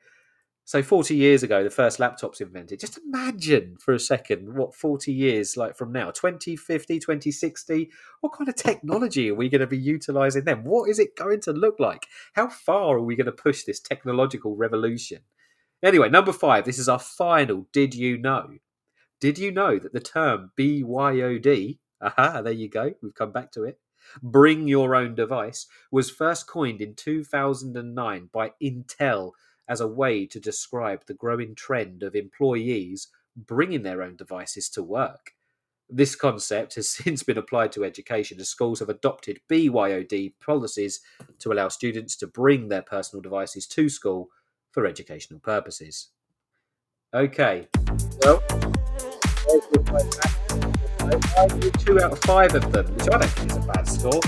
So 40 years ago, the first laptops invented. Just imagine for a second what 40 years like from now, 2050, 2060, what kind of technology are we going to be utilizing then? What is it going to look like? How far are we going to push this technological revolution? Anyway, number five, this is our final Did You Know? Did you know that the term BYOD Aha, there you go. We've come back to it. Bring your own device was first coined in 2009 by Intel as a way to describe the growing trend of employees bringing their own devices to work. This concept has since been applied to education as schools have adopted BYOD policies to allow students to bring their personal devices to school for educational purposes. Okay, well, two out of five of them, which I don't think is a bad score.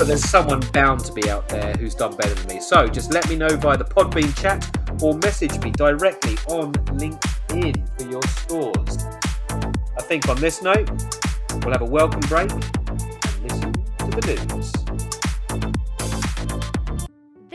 But there's someone bound to be out there who's done better than me. So just let me know via the Podbean chat or message me directly on LinkedIn for your scores. I think on this note, we'll have a welcome break and listen to the news.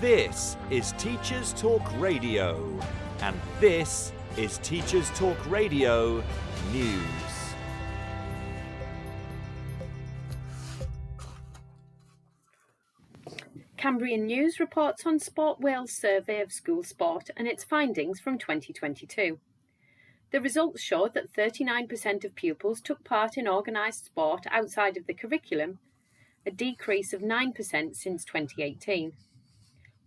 This is Teachers Talk Radio, and this is Teachers Talk Radio News. Cambrian News reports on Sport Wales survey of school sport and its findings from 2022. The results showed that 39% of pupils took part in organised sport outside of the curriculum, a decrease of 9% since 2018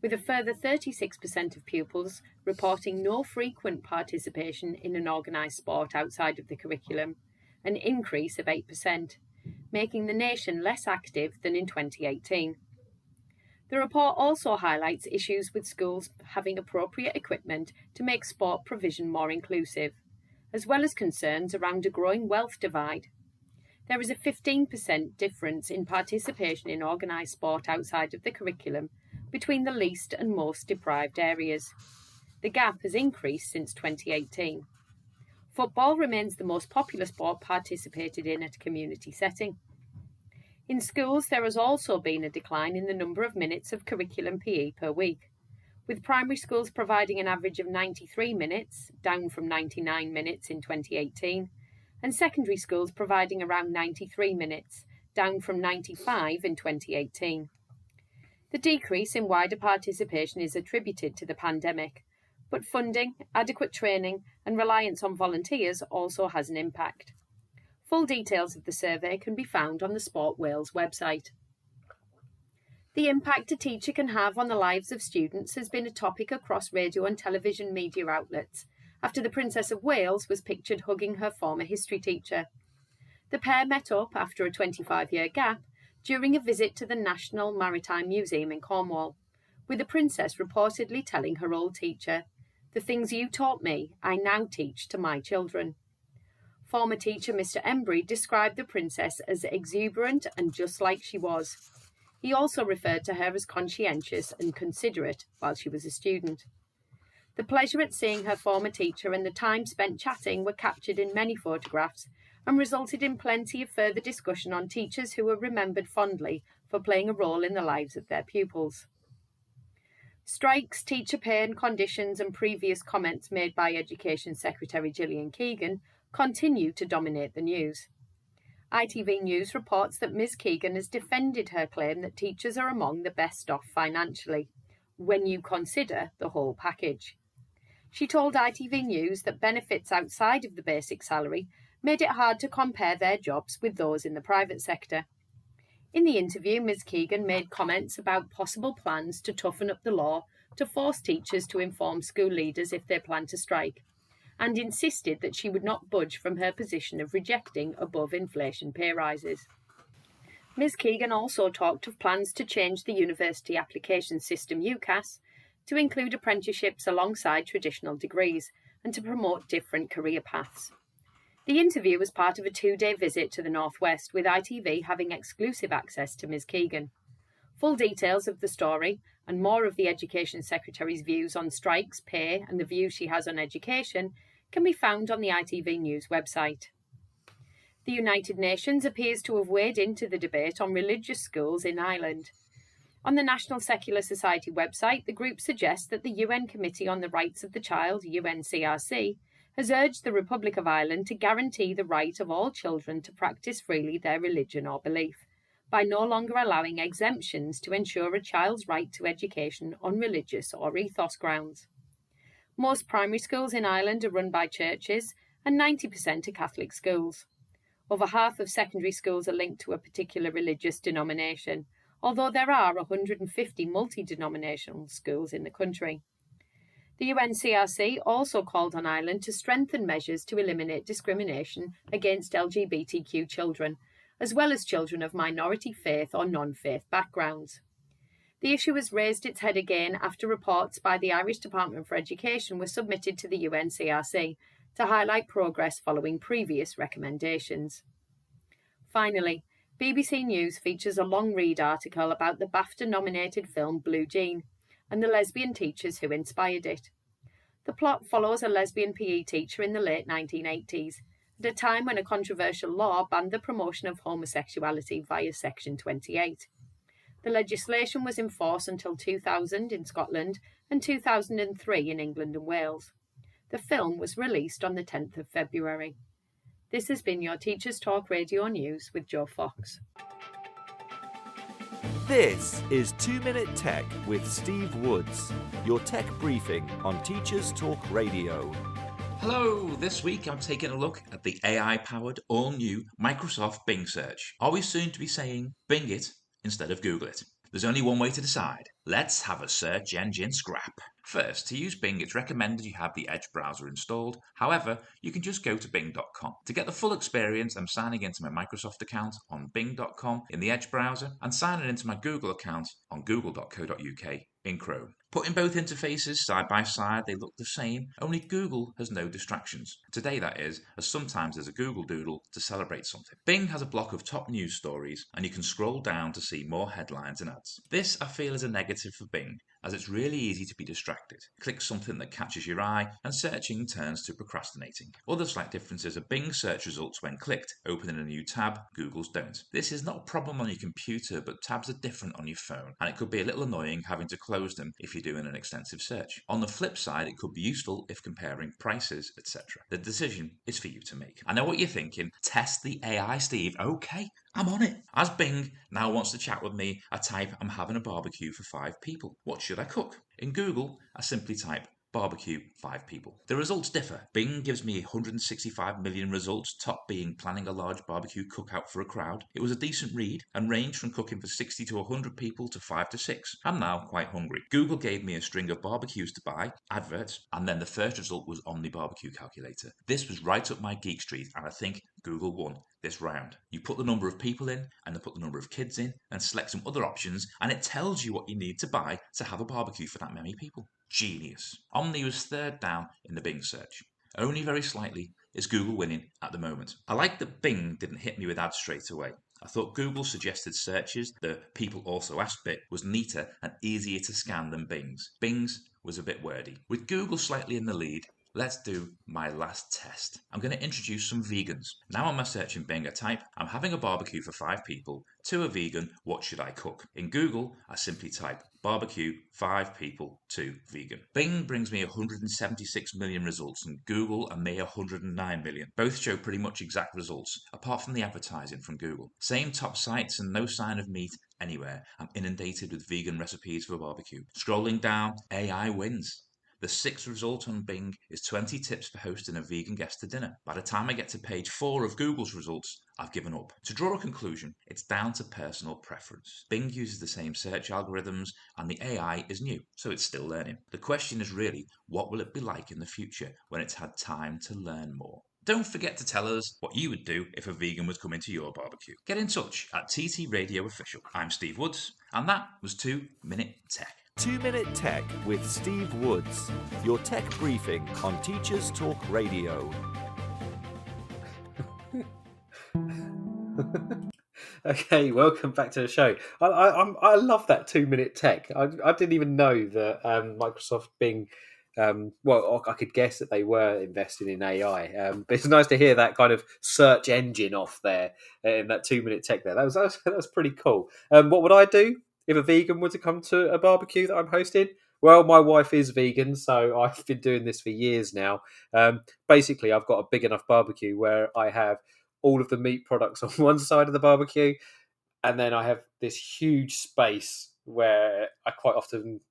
with a further 36% of pupils reporting no frequent participation in an organised sport outside of the curriculum, an increase of 8%, making the nation less active than in 2018. The report also highlights issues with schools having appropriate equipment to make sport provision more inclusive, as well as concerns around a growing wealth divide. There is a 15% difference in participation in organised sport outside of the curriculum between the least and most deprived areas. The gap has increased since 2018. Football remains the most popular sport participated in at a community setting. In schools, there has also been a decline in the number of minutes of curriculum PE per week, with primary schools providing an average of 93 minutes, down from 99 minutes in 2018, and secondary schools providing around 93 minutes, down from 95 in 2018. The decrease in wider participation is attributed to the pandemic, but funding, adequate training, and reliance on volunteers also has an impact. Full details of the survey can be found on the Sport Wales website. The impact a teacher can have on the lives of students has been a topic across radio and television media outlets after the Princess of Wales was pictured hugging her former history teacher. The pair met up after a 25 year gap during a visit to the National Maritime Museum in Cornwall, with the princess reportedly telling her old teacher, The things you taught me, I now teach to my children. Former teacher Mr. Embry described the princess as exuberant and just like she was. He also referred to her as conscientious and considerate while she was a student. The pleasure at seeing her former teacher and the time spent chatting were captured in many photographs and resulted in plenty of further discussion on teachers who were remembered fondly for playing a role in the lives of their pupils. Strikes, teacher pay and conditions, and previous comments made by Education Secretary Gillian Keegan continue to dominate the news. ITV News reports that Ms. Keegan has defended her claim that teachers are among the best off financially, when you consider the whole package. She told ITV News that benefits outside of the basic salary made it hard to compare their jobs with those in the private sector. In the interview, Ms. Keegan made comments about possible plans to toughen up the law to force teachers to inform school leaders if they plan to strike, and insisted that she would not budge from her position of rejecting above inflation pay rises. Ms. Keegan also talked of plans to change the University Application System UCAS to include apprenticeships alongside traditional degrees and to promote different career paths. The interview was part of a two day visit to the Northwest, with ITV having exclusive access to Ms. Keegan. Full details of the story and more of the Education Secretary's views on strikes, pay, and the views she has on education can be found on the ITV News website. The United Nations appears to have weighed into the debate on religious schools in Ireland. On the National Secular Society website, the group suggests that the UN Committee on the Rights of the Child, UNCRC, has urged the Republic of Ireland to guarantee the right of all children to practice freely their religion or belief by no longer allowing exemptions to ensure a child's right to education on religious or ethos grounds. Most primary schools in Ireland are run by churches, and 90% are Catholic schools. Over half of secondary schools are linked to a particular religious denomination, although there are 150 multi denominational schools in the country. The UNCRC also called on Ireland to strengthen measures to eliminate discrimination against LGBTQ children, as well as children of minority faith or non faith backgrounds. The issue has raised its head again after reports by the Irish Department for Education were submitted to the UNCRC to highlight progress following previous recommendations. Finally, BBC News features a long read article about the BAFTA nominated film Blue Jean and the lesbian teachers who inspired it. The plot follows a lesbian PE teacher in the late 1980s, at a time when a controversial law banned the promotion of homosexuality via Section 28. The legislation was in force until 2000 in Scotland and 2003 in England and Wales. The film was released on the 10th of February. This has been your Teachers Talk Radio News with Joe Fox. This is 2 Minute Tech with Steve Woods, your tech briefing on Teachers Talk Radio. Hello, this week I'm taking a look at the AI powered all new Microsoft Bing search. Are we soon to be saying Bing it instead of Google it? There's only one way to decide. Let's have a search engine scrap. First, to use Bing, it's recommended you have the Edge browser installed. However, you can just go to bing.com. To get the full experience, I'm signing into my Microsoft account on bing.com in the Edge browser and signing into my Google account on google.co.uk in Chrome. Putting both interfaces side by side, they look the same, only Google has no distractions. Today, that is, as sometimes there's a Google Doodle to celebrate something. Bing has a block of top news stories, and you can scroll down to see more headlines and ads. This, I feel, is a negative for Bing, as it's really easy to be distracted. Click something that catches your eye, and searching turns to procrastinating. Other slight differences are Bing search results when clicked, open in a new tab, Google's don't. This is not a problem on your computer, but tabs are different on your phone, and it could be a little annoying having to close them if you're doing an extensive search. On the flip side, it could be useful if comparing prices, etc. The decision is for you to make. I know what you're thinking. Test the AI, Steve. Okay, I'm on it. As Bing now wants to chat with me, I type, I'm having a barbecue for five people. What should I cook? In Google, I simply type barbecue, five people. The results differ. Bing gives me 165 million results, top being planning a large barbecue cookout for a crowd. It was a decent read and ranged from cooking for 60 to 100 people to 5 to 6. I'm now quite hungry. Google gave me a string of barbecues to buy, adverts, and then the first result was Omni Barbecue Calculator. This was right up my geek street, and I think Google won this round. You put the number of people in and then put the number of kids in and select some other options, and it tells you what you need to buy to have a barbecue for that many people. Genius. Omni was third down in the Bing search. Only very slightly is Google winning at the moment. I like that Bing didn't hit me with ads straight away. I thought Google suggested searches, the people also asked bit, was neater and easier to scan than Bing's. Bing's was a bit wordy. With Google slightly in the lead, let's do my last test. I'm going to introduce some vegans. Now on my search in Bing, I type, I'm having a barbecue for five people, two are vegan, what should I cook? In Google, I simply type barbecue, five people, two vegan. Bing brings me 176 million results and Google a mere 109 million. Both show pretty much exact results, apart from the advertising from Google. Same top sites and no sign of meat anywhere. I'm inundated with vegan recipes for barbecue. Scrolling down, AI wins. The sixth result on Bing is 20 tips for hosting a vegan guest to dinner. By the time I get to page 4 of Google's results, I've given up. To draw a conclusion, it's down to personal preference. Bing uses the same search algorithms, and the AI is new, so it's still learning. The question is really, what will it be like in the future when it's had time to learn more? Don't forget to tell us what you would do if a vegan was coming to your barbecue. Get in touch at TT Radio Official. I'm Steve Woods, and that was 2 Minute Tech. Two Minute Tech with Steve Woods, your tech briefing on Teachers Talk Radio. okay, welcome back to the show. I I, I love that two minute tech. I, I didn't even know that um, Microsoft Bing. Um, well, I could guess that they were investing in AI, um, but it's nice to hear that kind of search engine off there in that two minute tech. There, that was that was, that was pretty cool. Um, what would I do if a vegan were to come to a barbecue that I'm hosting? Well, my wife is vegan, so I've been doing this for years now. Um, basically, I've got a big enough barbecue where I have all of the meat products on one side of the barbecue, and then I have this huge space where I quite often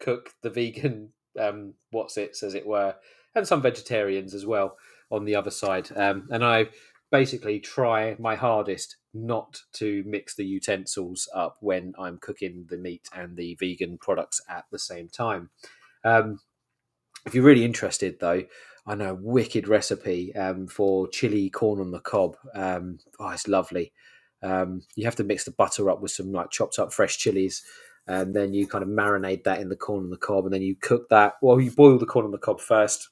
cook the vegan um, what's its, as it were, and some vegetarians as well on the other side. Um, and I basically try my hardest not to mix the utensils up when I'm cooking the meat and the vegan products at the same time. Um, if you're really interested, though, I know a wicked recipe um, for chili corn on the cob. Um, oh, it's lovely. Um, you have to mix the butter up with some like chopped up fresh chilies, and then you kind of marinate that in the corn on the cob, and then you cook that. Well, you boil the corn on the cob first,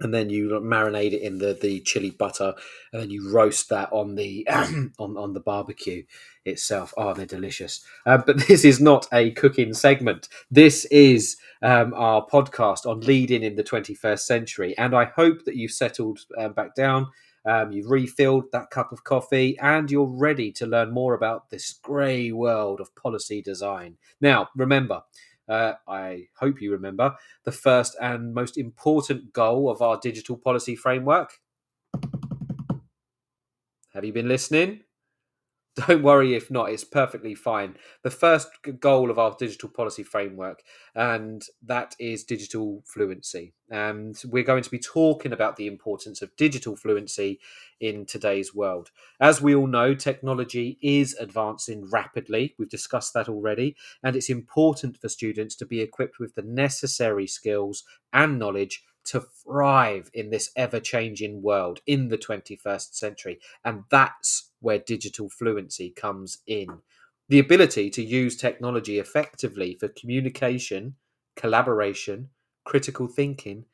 and then you marinate it in the, the chili butter, and then you roast that on the on on the barbecue itself. Oh, they're delicious. Uh, but this is not a cooking segment. This is um, our podcast on leading in the 21st century, and I hope that you've settled um, back down. Um, you've refilled that cup of coffee and you're ready to learn more about this grey world of policy design. Now, remember, uh, I hope you remember the first and most important goal of our digital policy framework. Have you been listening? Don't worry if not, it's perfectly fine. The first goal of our digital policy framework, and that is digital fluency. And we're going to be talking about the importance of digital fluency in today's world. As we all know, technology is advancing rapidly. We've discussed that already. And it's important for students to be equipped with the necessary skills and knowledge to thrive in this ever changing world in the 21st century. And that's where digital fluency comes in. The ability to use technology effectively for communication collaboration, critical thinking,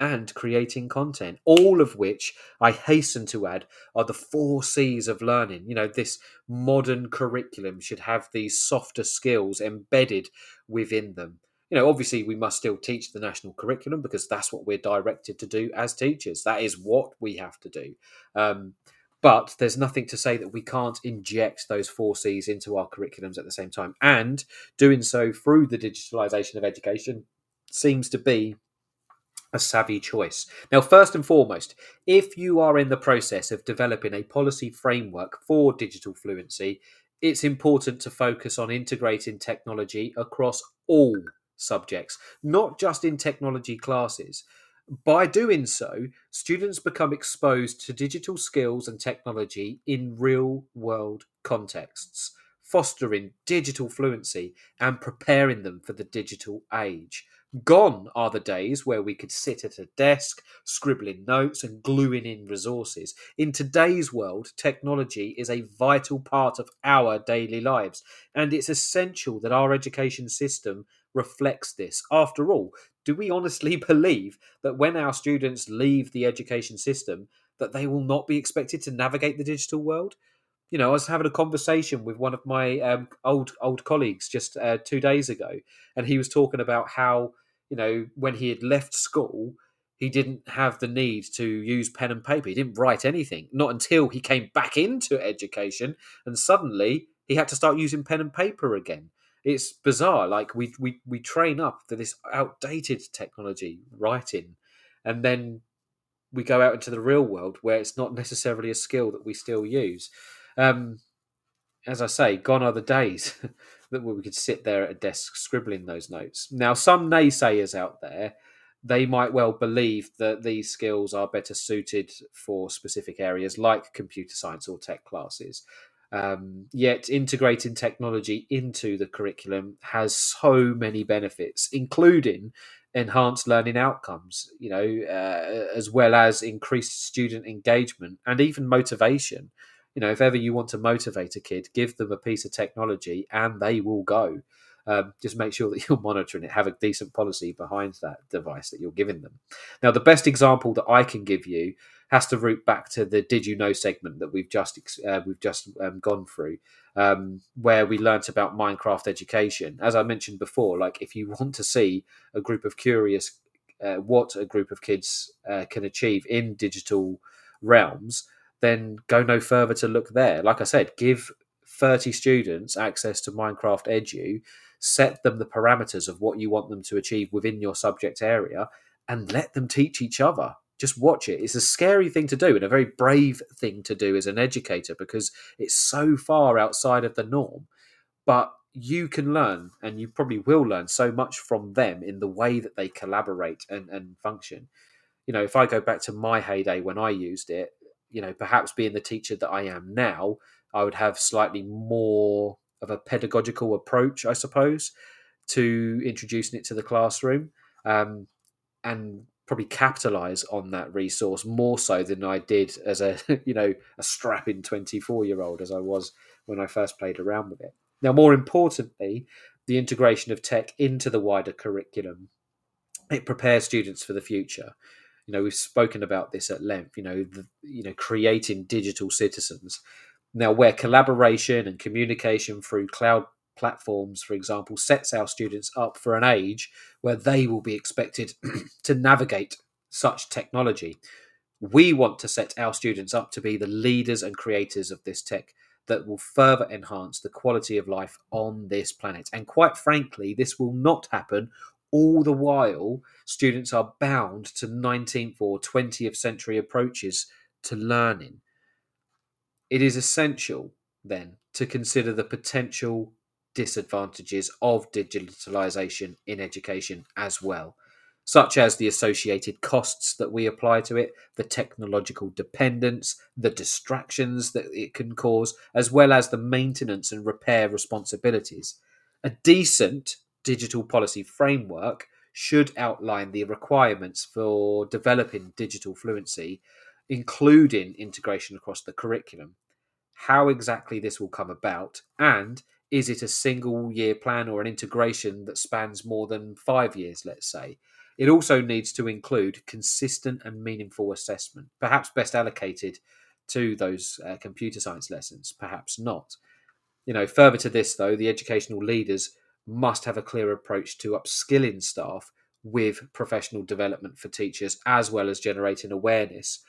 and creating content, all of which I hasten to add are the four C's of learning. You know, this modern curriculum should have these softer skills embedded within them. You know, obviously, we must still teach the national curriculum because that's what we're directed to do as teachers. That is what we have to do. Um, but there's nothing to say that we can't inject those four C's into our curriculums at the same time. And doing so through the digitalization of education seems to be a savvy choice. Now, first and foremost, if you are in the process of developing a policy framework for digital fluency, it's important to focus on integrating technology across all subjects, not just in technology classes. By doing so, students become exposed to digital skills and technology in real world contexts, fostering digital fluency and preparing them for the digital age. Gone are the days where we could sit at a desk, scribbling notes and gluing in resources. In today's world, technology is a vital part of our daily lives, and it's essential that our education system reflects this. After all, do we honestly believe that when our students leave the education system, that they will not be expected to navigate the digital world? you know, I was having a conversation with one of my um, old old colleagues just uh, two days ago, and he was talking about how you know, when he had left school, he didn't have the need to use pen and paper. He didn't write anything, not until he came back into education, and suddenly he had to start using pen and paper again. It's bizarre. Like we we we train up for this outdated technology, writing, and then we go out into the real world where it's not necessarily a skill that we still use. Um, as I say, gone are the days that we could sit there at a desk scribbling those notes. Now, some naysayers out there, they might well believe that these skills are better suited for specific areas like computer science or tech classes. Um, yet, integrating technology into the curriculum has so many benefits, including enhanced learning outcomes, you know, uh, as well as increased student engagement and even motivation you know, if ever you want to motivate a kid, give them a piece of technology and they will go. Um, just make sure that you're monitoring it, have a decent policy behind that device that you're giving them. Now, the best example that I can give you has to root back to the "Did you know?" segment that we've just uh, we've just um, gone through, um, where we learnt about Minecraft education. As I mentioned before, like if you want to see a group of curious, uh, what a group of kids uh, can achieve in digital realms, then go no further to look there. Like I said, give 30 students access to Minecraft Edu, set them the parameters of what you want them to achieve within your subject area, and let them teach each other. Just watch it. It's a scary thing to do and a very brave thing to do as an educator because it's so far outside of the norm. But you can learn, and you probably will learn so much from them in the way that they collaborate and, and function. You know, if I go back to my heyday when I used it, you know, perhaps being the teacher that I am now, I would have slightly more of a pedagogical approach, I suppose, to introducing it to the classroom, um, and probably capitalize on that resource more so than I did as a you know a strapping twenty four year old as I was when I first played around with it. Now, more importantly, the integration of tech into the wider curriculum it prepares students for the future you know we've spoken about this at length you know the, you know creating digital citizens now where collaboration and communication through cloud platforms for example sets our students up for an age where they will be expected to navigate such technology we want to set our students up to be the leaders and creators of this tech that will further enhance the quality of life on this planet. And quite frankly, this will not happen all the while, students are bound to 19th or 20th century approaches to learning. It is essential, then, to consider the potential disadvantages of digitalization in education as well, such as the associated costs that we apply to it, the technological dependence, the distractions that it can cause, as well as the maintenance and repair responsibilities. A decent digital policy framework should outline the requirements for developing digital fluency, including integration across the curriculum. How exactly this will come about, and is it a single year plan or an integration that spans more than five years, let's say? It also needs to include consistent and meaningful assessment, perhaps best allocated to those uh, computer science lessons, perhaps not. You know, further to this, though, the educational leaders must have a clear approach to upskilling staff with professional development for teachers, as well as generating awareness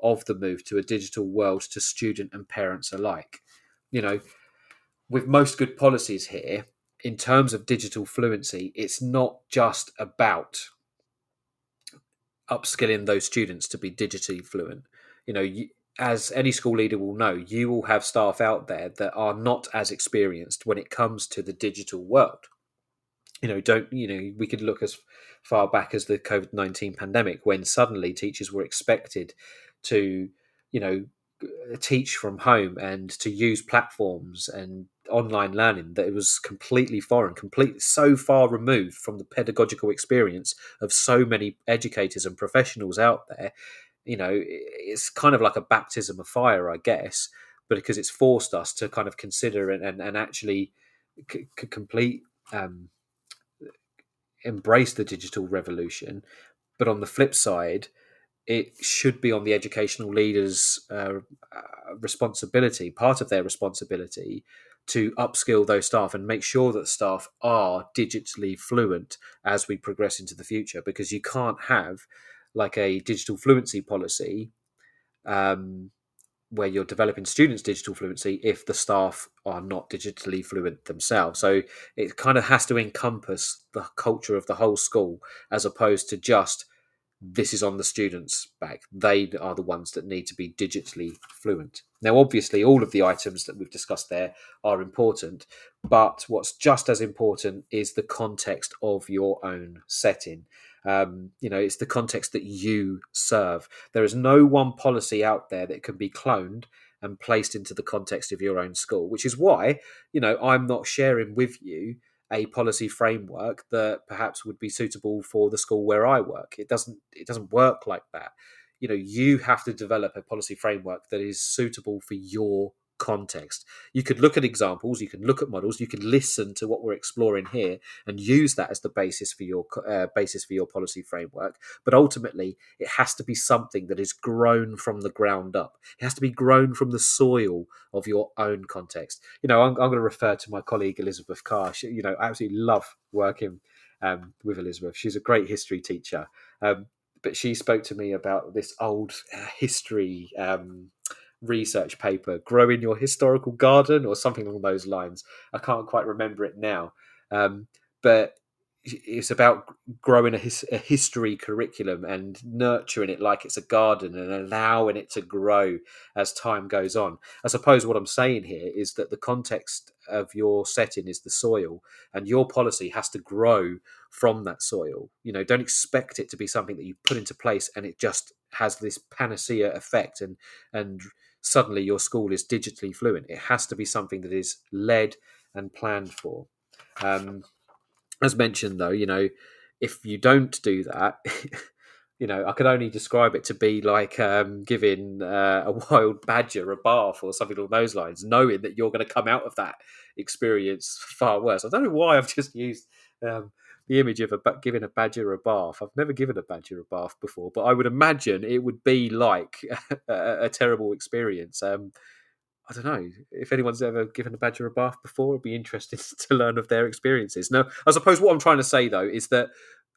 of the move to a digital world to student and parents alike. You know, with most good policies here, in terms of digital fluency, it's not just about upskilling those students to be digitally fluent. You know, you, as any school leader will know, you will have staff out there that are not as experienced when it comes to the digital world. You know, don't, you know, we could look as far back as the COVID 19 pandemic when suddenly teachers were expected to, you know, teach from home and to use platforms and online learning that it was completely foreign, completely so far removed from the pedagogical experience of so many educators and professionals out there. You know, it's kind of like a baptism of fire, I guess, but because it's forced us to kind of consider and, and, and actually c- complete um, embrace the digital revolution. But on the flip side, it should be on the educational leaders' uh, uh, responsibility, part of their responsibility, to upskill those staff and make sure that staff are digitally fluent as we progress into the future. Because you can't have like a digital fluency policy um, where you're developing students' digital fluency if the staff are not digitally fluent themselves. So it kind of has to encompass the culture of the whole school as opposed to just this is on the students' back. They are the ones that need to be digitally fluent. Now, obviously, all of the items that we've discussed there are important, but what's just as important is the context of your own setting. Um, you know, it's the context that you serve. There is no one policy out there that can be cloned and placed into the context of your own school, which is why, you know, I'm not sharing with you a policy framework that perhaps would be suitable for the school where I work. It doesn't it doesn't work like that. You know, you have to develop a policy framework that is suitable for your context. You could look at examples, you can look at models, you can listen to what we're exploring here, and use that as the basis for your uh, basis for your policy framework. But ultimately, it has to be something that is grown from the ground up. It has to be grown from the soil of your own context. You know, I'm, I'm going to refer to my colleague Elizabeth Carr. She, you know, I absolutely love working um, with Elizabeth. She's a great history teacher. Um, but she spoke to me about this old uh, history um, research paper, grow in your historical garden or something along those lines. I can't quite remember it now. Um, but it's about growing a, his, a, history curriculum and nurturing it like it's a garden and allowing it to grow as time goes on. I suppose what I'm saying here is that the context of your setting is the soil, and your policy has to grow from that soil. You know, don't expect it to be something that you put into place and it just has this panacea effect and and suddenly your school is digitally fluent. It has to be something that is led and planned for. Um, as mentioned, though, you know, if you don't do that, you know, I could only describe it to be like um, giving uh, a wild badger a bath or something along those lines, knowing that you're going to come out of that experience far worse. I don't know why I've just used um, the image of a giving a badger a bath. I've never given a badger a bath before, but I would imagine it would be like a, a terrible experience. Um, I don't know if anyone's ever given a badger a bath before. It'd be interesting to learn of their experiences. Now, I suppose what I'm trying to say though is that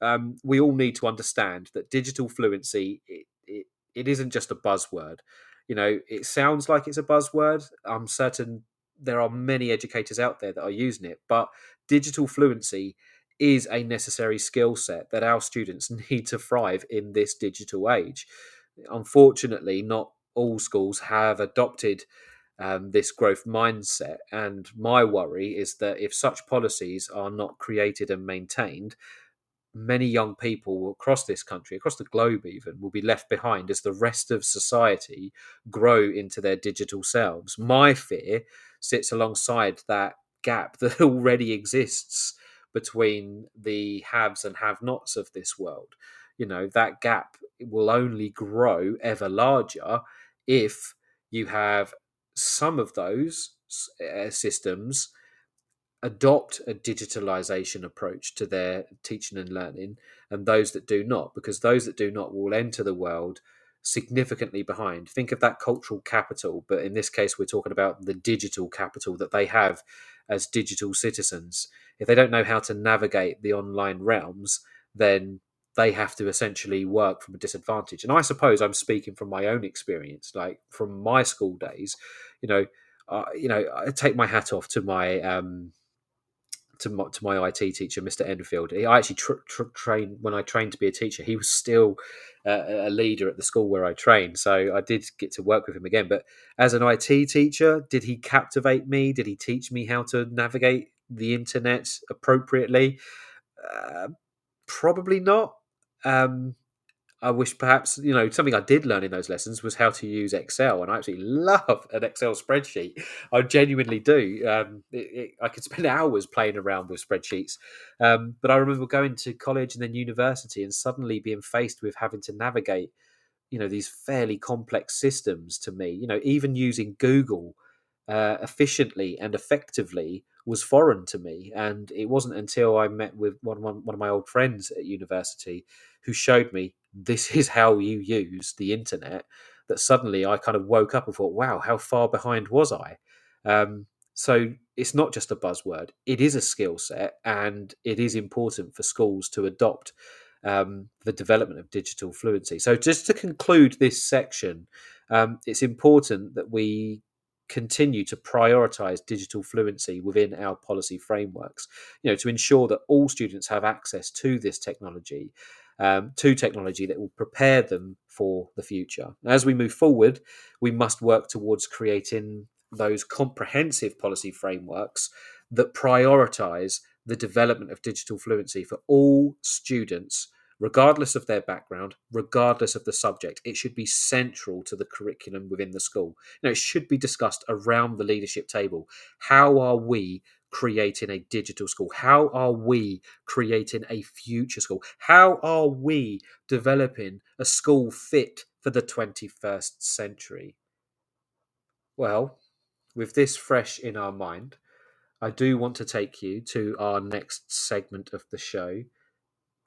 um, we all need to understand that digital fluency it, it, it isn't just a buzzword. You know, it sounds like it's a buzzword. I'm certain there are many educators out there that are using it, but digital fluency is a necessary skill set that our students need to thrive in this digital age. Unfortunately, not all schools have adopted um, this growth mindset. And my worry is that if such policies are not created and maintained, many young people across this country, across the globe even, will be left behind as the rest of society grow into their digital selves. My fear sits alongside that gap that already exists between the haves and have nots of this world. You know, that gap will only grow ever larger if you have some of those uh, systems adopt a digitalization approach to their teaching and learning and those that do not because those that do not will enter the world significantly behind think of that cultural capital but in this case we're talking about the digital capital that they have as digital citizens if they don't know how to navigate the online realms then they have to essentially work from a disadvantage and i suppose i'm speaking from my own experience like from my school days you know uh, you know i take my hat off to my um to my, to my IT teacher, Mr. Enfield. I actually tr- tr- trained when I trained to be a teacher. He was still uh, a leader at the school where I trained, so I did get to work with him again. But as an IT teacher, did he captivate me? Did he teach me how to navigate the internet appropriately? Uh, probably not. Um, I wish perhaps you know something I did learn in those lessons was how to use Excel, and I absolutely love an Excel spreadsheet. I genuinely do. Um, it, it, I could spend hours playing around with spreadsheets, um, but I remember going to college and then university, and suddenly being faced with having to navigate, you know, these fairly complex systems. To me, you know, even using Google uh, efficiently and effectively was foreign to me, and it wasn't until I met with one, one, one of my old friends at university who showed me this is how you use the internet that suddenly I kind of woke up and thought, wow, how far behind was I? Um, so it's not just a buzzword, it is a skill set, and it is important for schools to adopt um, the development of digital fluency. So, just to conclude this section, um, it's important that we continue to prioritize digital fluency within our policy frameworks you know to ensure that all students have access to this technology um, to technology that will prepare them for the future. As we move forward, we must work towards creating those comprehensive policy frameworks that prioritize the development of digital fluency for all students, regardless of their background, regardless of the subject. It should be central to the curriculum within the school. Now, it should be discussed around the leadership table. How are we creating a digital school? How are we creating a future school? How are we developing a school fit for the 21st century? Well, with this fresh in our mind, I do want to take you to our next segment of the show,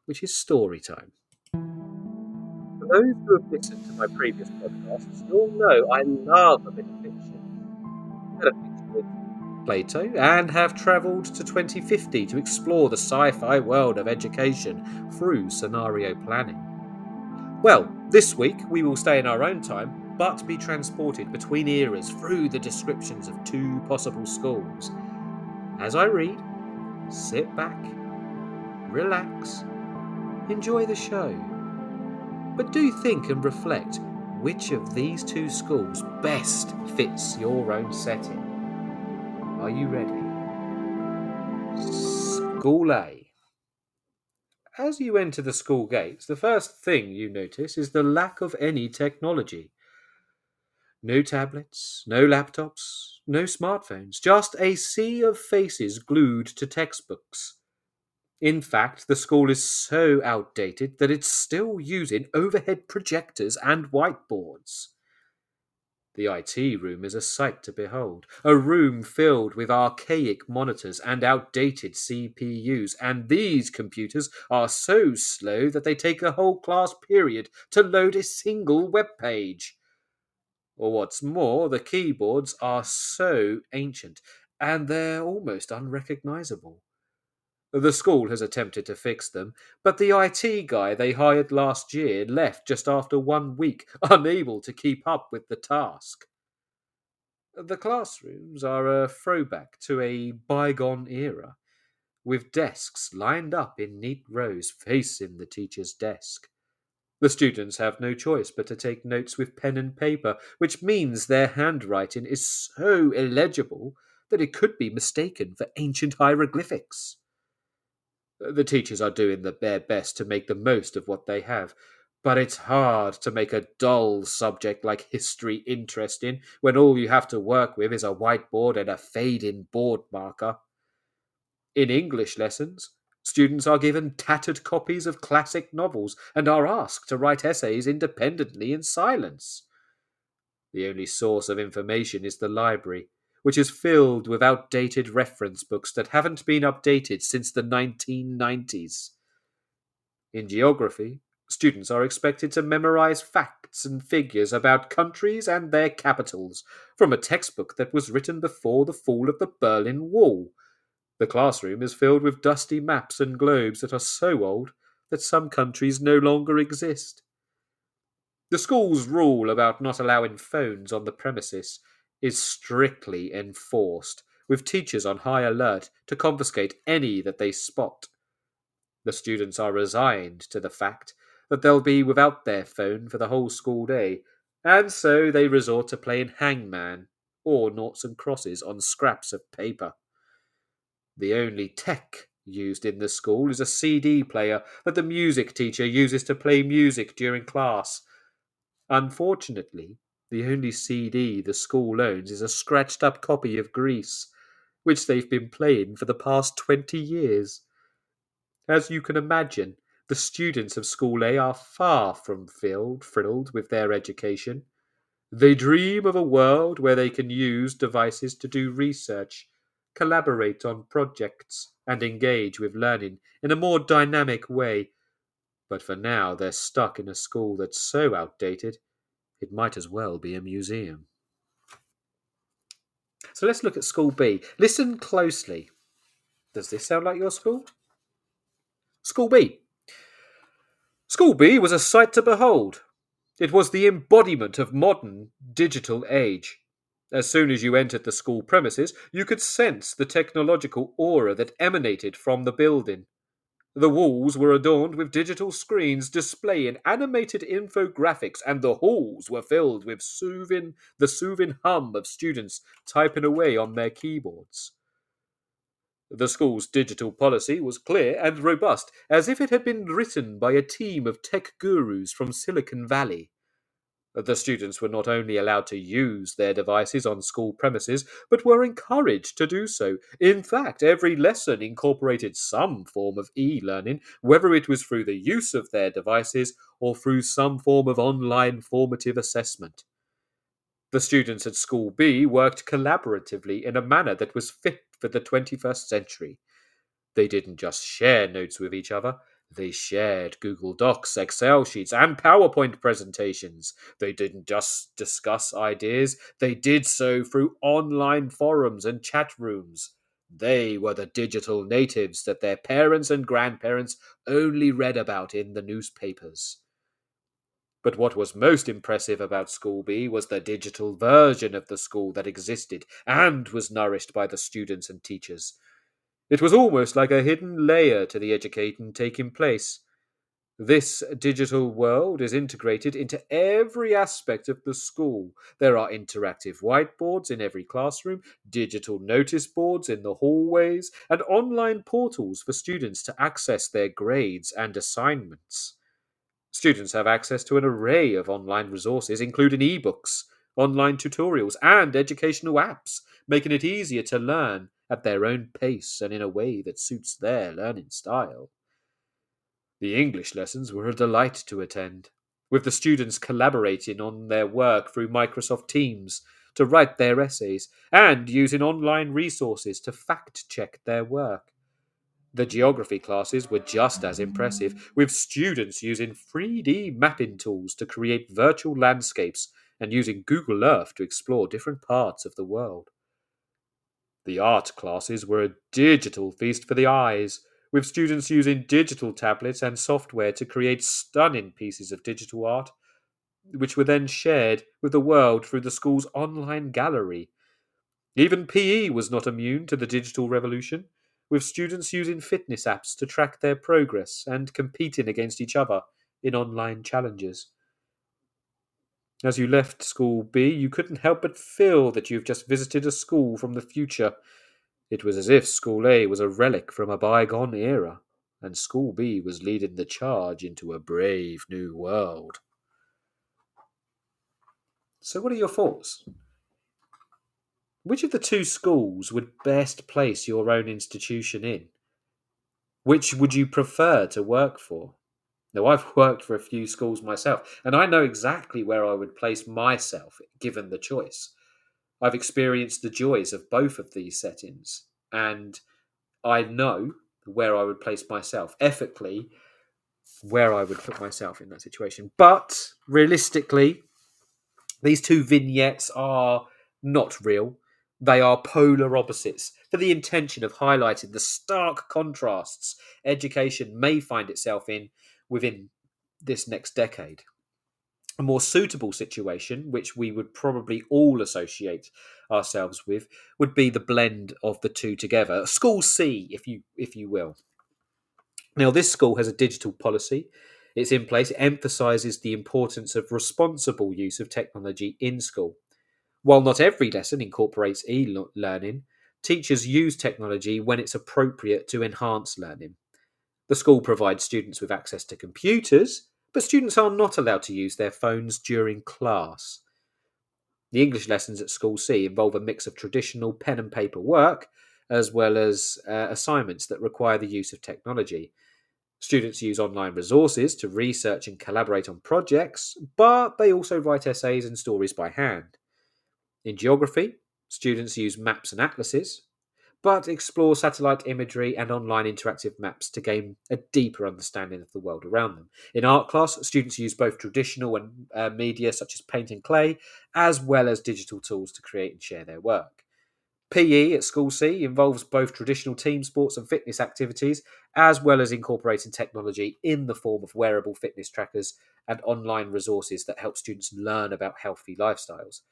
which is story time. For those who have listened to my previous podcasts, you'll know I love a bit of fiction. Plato and have travelled to 2050 to explore the sci fi world of education through scenario planning. Well, this week we will stay in our own time, but be transported between eras through the descriptions of two possible schools. As I read, sit back, relax, enjoy the show. But do think and reflect which of these two schools best fits your own setting. Are you ready? School A. As you enter the school gates, the first thing you notice is the lack of any technology. No tablets, no laptops, no smartphones, just a sea of faces glued to textbooks. In fact, the school is so outdated that it's still using overhead projectors and whiteboards. The IT room is a sight to behold. A room filled with archaic monitors and outdated CPUs, and these computers are so slow that they take a whole class period to load a single web page. Or what's more, the keyboards are so ancient and they're almost unrecognizable. The school has attempted to fix them, but the IT guy they hired last year left just after one week, unable to keep up with the task. The classrooms are a throwback to a bygone era, with desks lined up in neat rows facing the teacher's desk. The students have no choice but to take notes with pen and paper, which means their handwriting is so illegible that it could be mistaken for ancient hieroglyphics. The teachers are doing their best to make the most of what they have, but it's hard to make a dull subject like history interesting when all you have to work with is a whiteboard and a fading board marker. In English lessons, students are given tattered copies of classic novels and are asked to write essays independently in silence. The only source of information is the library, which is filled with outdated reference books that haven't been updated since the 1990s. In geography, students are expected to memorize facts and figures about countries and their capitals from a textbook that was written before the fall of the Berlin Wall. The classroom is filled with dusty maps and globes that are so old that some countries no longer exist. The school's rule about not allowing phones on the premises is strictly enforced, with teachers on high alert to confiscate any that they spot. The students are resigned to the fact that they'll be without their phone for the whole school day, and so they resort to playing hangman or noughts and crosses on scraps of paper. The only tech used in the school is a CD player that the music teacher uses to play music during class. Unfortunately, the only CD the school owns is a scratched up copy of Grease, which they've been playing for the past 20 years. As you can imagine, the students of School A are far from filled, thrilled with their education. They dream of a world where they can use devices to do research, collaborate on projects, and engage with learning in a more dynamic way but for now they're stuck in a school that's so outdated it might as well be a museum. So let's look at School B. Listen closely. Does this sound like your school? School B. School B was a sight to behold. It was the embodiment of modern digital age. As soon as you entered the school premises, you could sense the technological aura that emanated from the building. The walls were adorned with digital screens displaying animated infographics, and the halls were filled with soothing, the soothing hum of students typing away on their keyboards. The school's digital policy was clear and robust, as if it had been written by a team of tech gurus from Silicon Valley. The students were not only allowed to use their devices on school premises, but were encouraged to do so. In fact, every lesson incorporated some form of e learning, whether it was through the use of their devices or through some form of online formative assessment. The students at School B worked collaboratively in a manner that was fit for the 21st century. They didn't just share notes with each other, they shared Google Docs, Excel sheets, and PowerPoint presentations. They didn't just discuss ideas, they did so through online forums and chat rooms. They were the digital natives that their parents and grandparents only read about in the newspapers. But what was most impressive about School B was the digital version of the school that existed and was nourished by the students and teachers. It was almost like a hidden layer to the education taking place. This digital world is integrated into every aspect of the school. There are interactive whiteboards in every classroom, digital notice boards in the hallways, and online portals for students to access their grades and assignments. Students have access to an array of online resources, including ebooks, online tutorials, and educational apps, making it easier to learn at their own pace and in a way that suits their learning style. The English lessons were a delight to attend, with the students collaborating on their work through Microsoft Teams to write their essays and using online resources to fact check their work. The geography classes were just as impressive, with students using 3D mapping tools to create virtual landscapes and using Google Earth to explore different parts of the world. The art classes were a digital feast for the eyes, with students using digital tablets and software to create stunning pieces of digital art, which were then shared with the world through the school's online gallery. Even PE was not immune to the digital revolution, with students using fitness apps to track their progress and competing against each other in online challenges. As you left School B, you couldn't help but feel that you've just visited a school from the future. It was as if School A was a relic from a bygone era, and School B was leading the charge into a brave new world. So, what are your thoughts? Which of the two schools would best place your own institution in? Which would you prefer to work for? Now, I've worked for a few schools myself, and I know exactly where I would place myself given the choice. I've experienced the joys of both of these settings, and I know where I would place myself ethically, where I would put myself in that situation. But realistically, these two vignettes are not real. They are polar opposites for the intention of highlighting the stark contrasts education may find itself in within this next decade. A more suitable situation, which we would probably all associate ourselves with, would be the blend of the two together. School C, if you if you will. Now, this school has a digital policy. It's in place. It emphasises the importance of responsible use of technology in school. While not every lesson incorporates e learning, teachers use technology when it's appropriate to enhance learning. The school provides students with access to computers, but students are not allowed to use their phones during class. The English lessons at School C involve a mix of traditional pen and paper work as well as uh, assignments that require the use of technology. Students use online resources to research and collaborate on projects, but they also write essays and stories by hand. In geography, students use maps and atlases, but explore satellite imagery and online interactive maps to gain a deeper understanding of the world around them. In art class, students use both traditional and uh, media such as paint and clay, as well as digital tools to create and share their work. PE at School C involves both traditional team sports and fitness activities, as well as incorporating technology in the form of wearable fitness trackers and online resources that help students learn about healthy lifestyles.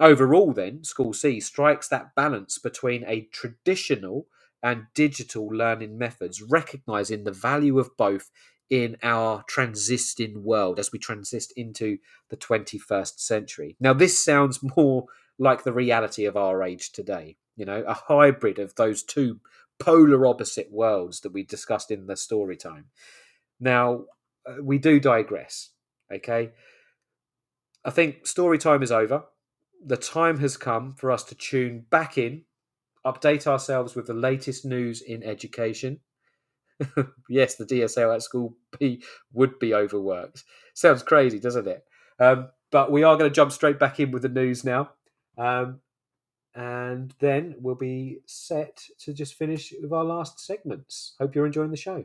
Overall, then, School C strikes that balance between a traditional and digital learning methods, recognizing the value of both in our transisting world as we transist into the 21st century. Now, this sounds more like the reality of our age today, you know, a hybrid of those two polar opposite worlds that we discussed in the story time. Now, uh, we do digress, okay? I think story time is over the time has come for us to tune back in, update ourselves with the latest news in education. yes, the DSL at school B would be overworked. Sounds crazy, doesn't it? Um, but we are going to jump straight back in with the news now. Um, and then we'll be set to just finish with our last segments. Hope you're enjoying the show.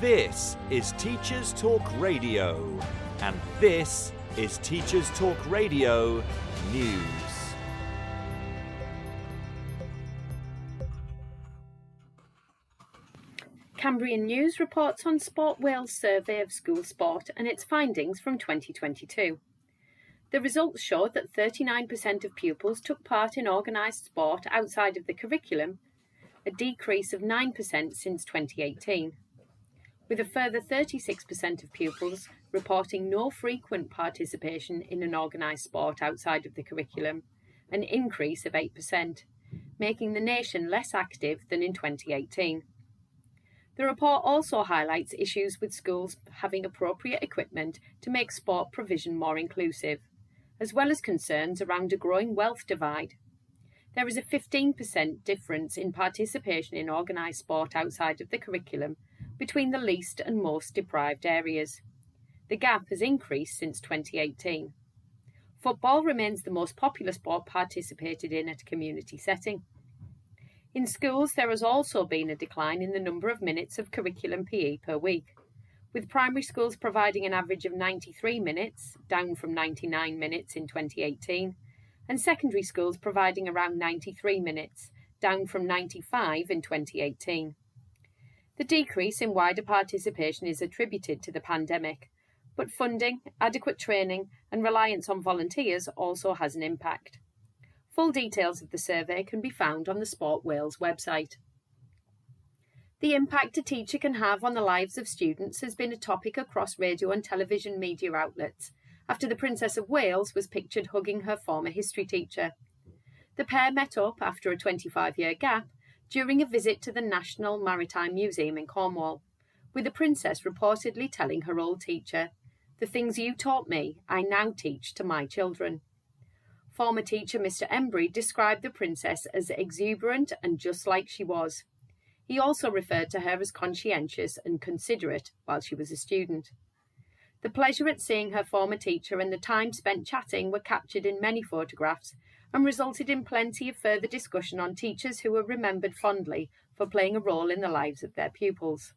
This is Teachers Talk Radio, and this is Teachers Talk Radio News. Cambrian News reports on Sport Wales survey of school sport and its findings from 2022. The results showed that 39% of pupils took part in organised sport outside of the curriculum, a decrease of 9% since 2018 with a further 36% of pupils reporting no frequent participation in an organised sport outside of the curriculum, an increase of 8%, making the nation less active than in 2018. The report also highlights issues with schools having appropriate equipment to make sport provision more inclusive, as well as concerns around a growing wealth divide. There is a 15% difference in participation in organised sport outside of the curriculum between the least and most deprived areas. The gap has increased since 2018. Football remains the most popular sport participated in at a community setting. In schools, there has also been a decline in the number of minutes of curriculum PE per week, with primary schools providing an average of 93 minutes, down from 99 minutes in 2018, and secondary schools providing around 93 minutes, down from 95 in 2018. The decrease in wider participation is attributed to the pandemic, but funding, adequate training, and reliance on volunteers also has an impact. Full details of the survey can be found on the Sport Wales website. The impact a teacher can have on the lives of students has been a topic across radio and television media outlets after the Princess of Wales was pictured hugging her former history teacher. The pair met up after a 25 year gap during a visit to the National Maritime Museum in Cornwall, with the princess reportedly telling her old teacher, The things you taught me, I now teach to my children. Former teacher Mr. Embry described the princess as exuberant and just like she was. He also referred to her as conscientious and considerate while she was a student. The pleasure at seeing her former teacher and the time spent chatting were captured in many photographs and resulted in plenty of further discussion on teachers who were remembered fondly for playing a role in the lives of their pupils.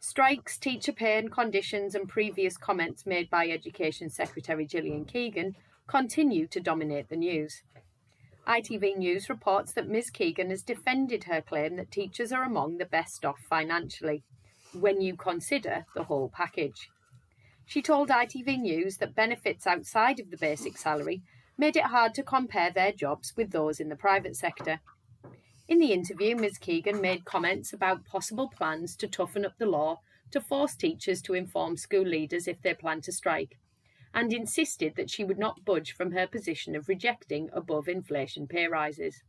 Strikes, teacher pay and conditions, and previous comments made by Education Secretary Gillian Keegan continue to dominate the news. ITV News reports that Ms. Keegan has defended her claim that teachers are among the best off financially, when you consider the whole package. She told ITV News that benefits outside of the basic salary made it hard to compare their jobs with those in the private sector. In the interview, Ms. Keegan made comments about possible plans to toughen up the law to force teachers to inform school leaders if they plan to strike, and insisted that she would not budge from her position of rejecting above inflation pay rises.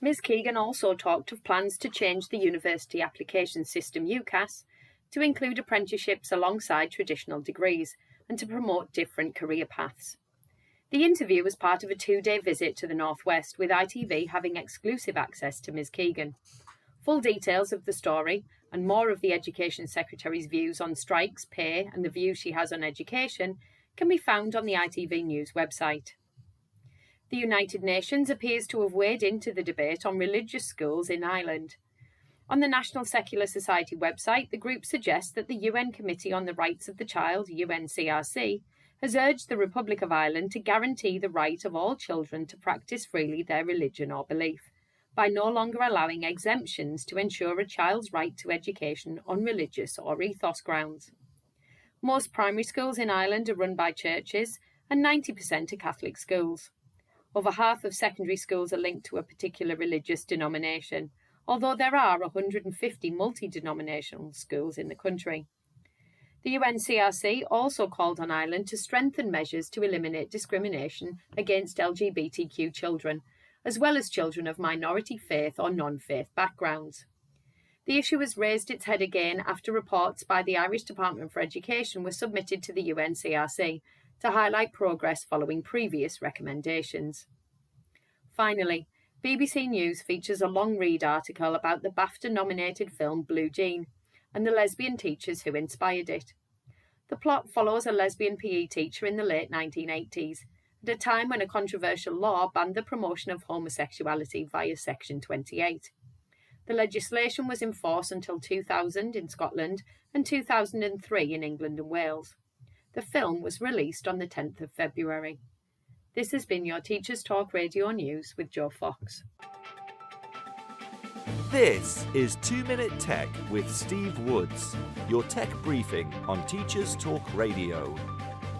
Ms. Keegan also talked of plans to change the University Application System UCAS to include apprenticeships alongside traditional degrees and to promote different career paths. The interview was part of a two day visit to the Northwest, with ITV having exclusive access to Ms. Keegan. Full details of the story and more of the Education Secretary's views on strikes, pay, and the view she has on education can be found on the ITV News website. The United Nations appears to have weighed into the debate on religious schools in Ireland. On the National Secular Society website, the group suggests that the UN Committee on the Rights of the Child, UNCRC, has urged the Republic of Ireland to guarantee the right of all children to practice freely their religion or belief by no longer allowing exemptions to ensure a child's right to education on religious or ethos grounds. Most primary schools in Ireland are run by churches, and 90% are Catholic schools. Over half of secondary schools are linked to a particular religious denomination, although there are 150 multi denominational schools in the country. The UNCRC also called on Ireland to strengthen measures to eliminate discrimination against LGBTQ children as well as children of minority faith or non faith backgrounds. The issue has raised its head again after reports by the Irish Department for Education were submitted to the UNCRC to highlight progress following previous recommendations. Finally, BBC News features a long read article about the BAFTA nominated film Blue Jean and the lesbian teachers who inspired it. The plot follows a lesbian PE teacher in the late 1980s at a time when a controversial law banned the promotion of homosexuality via Section 28. The legislation was in force until 2000 in Scotland and 2003 in England and Wales. The film was released on the 10th of February. This has been your Teachers Talk Radio News with Joe Fox. This is 2 Minute Tech with Steve Woods, your tech briefing on Teachers Talk Radio.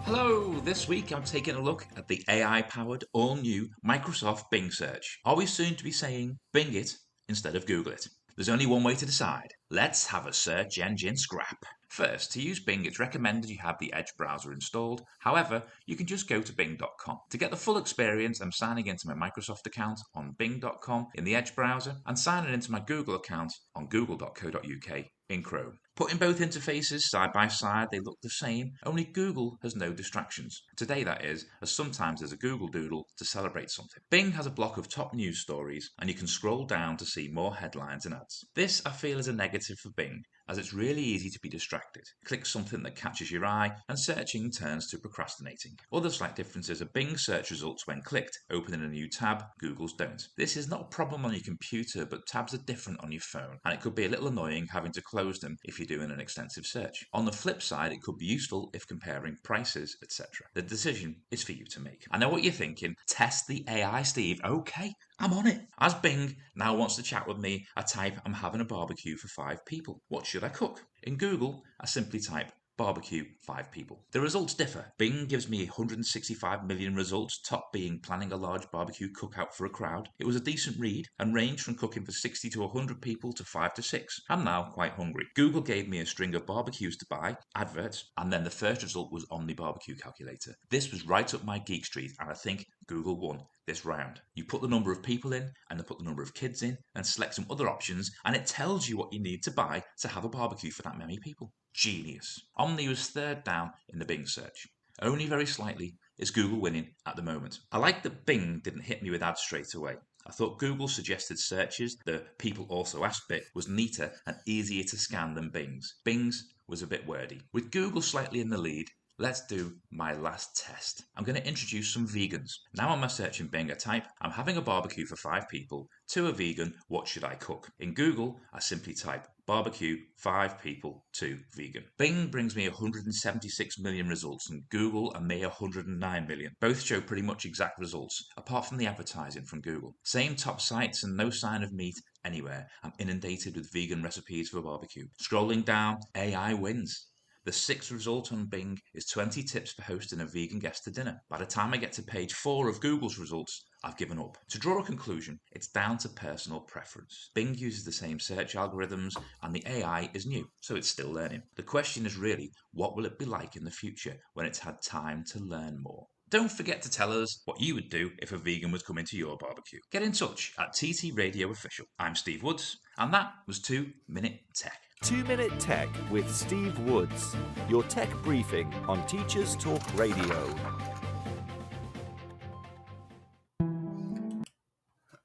Hello, this week I'm taking a look at the AI powered all new Microsoft Bing search. Are we soon to be saying Bing it instead of Google it? There's only one way to decide. Let's have a search engine scrap. First, to use Bing, it's recommended you have the Edge browser installed. However, you can just go to bing.com. To get the full experience, I'm signing into my Microsoft account on bing.com in the Edge browser and signing into my Google account on google.co.uk in Chrome. Putting both interfaces side by side, they look the same, only Google has no distractions. Today, that is, as sometimes there's a Google Doodle to celebrate something. Bing has a block of top news stories, and you can scroll down to see more headlines and ads. This, I feel, is a negative for Bing, as it's really easy to be distracted. Click something that catches your eye, and searching turns to procrastinating. Other slight differences are Bing search results when clicked, open in a new tab, Google's don't. This is not a problem on your computer, but tabs are different on your phone, and it could be a little annoying having to close them if you're doing an extensive search. On the flip side, it could be useful if comparing prices, etc. The decision is for you to make. I know what you're thinking. Test the AI, Steve. Okay, I'm on it. As Bing now wants to chat with me, I type, I'm having a barbecue for five people. What should I cook? In Google, I simply type barbecue, 5 people. The results differ. Bing gives me 165 million results, top being planning a large barbecue cookout for a crowd. It was a decent read and ranged from cooking for 60 to 100 people to 5 to 6. I'm now quite hungry. Google gave me a string of barbecues to buy, adverts, and then the first result was on the Barbecue Calculator. This was right up my geek street, and I think Google won this round. You put the number of people in and then put the number of kids in and select some other options, and it tells you what you need to buy to have a barbecue for that many people. Genius. Omni was third down in the Bing search. Only very slightly is Google winning at the moment. I like that Bing didn't hit me with ads straight away. I thought Google suggested searches, the people also asked bit, was neater and easier to scan than Bing's. Bing's was a bit wordy. With Google slightly in the lead, let's do my last test. I'm going to introduce some vegans. Now on my search in Bing, I type, I'm having a barbecue for five people, to a vegan, what should I cook? In Google, I simply type barbecue, five people, two vegan. Bing brings me 176 million results and Google a mere 109 million. Both show pretty much exact results, apart from the advertising from Google. Same top sites and no sign of meat anywhere. I'm inundated with vegan recipes for barbecue. Scrolling down, AI wins. The sixth result on Bing is 20 tips for hosting a vegan guest to dinner. By the time I get to page 4 of Google's results, I've given up. To draw a conclusion, it's down to personal preference. Bing uses the same search algorithms and the AI is new, so it's still learning. The question is really, what will it be like in the future when it's had time to learn more? Don't forget to tell us what you would do if a vegan was coming to your barbecue. Get in touch at TT Radio Official. I'm Steve Woods, and that was 2 Minute Tech. Two Minute Tech with Steve Woods, your tech briefing on Teachers Talk Radio.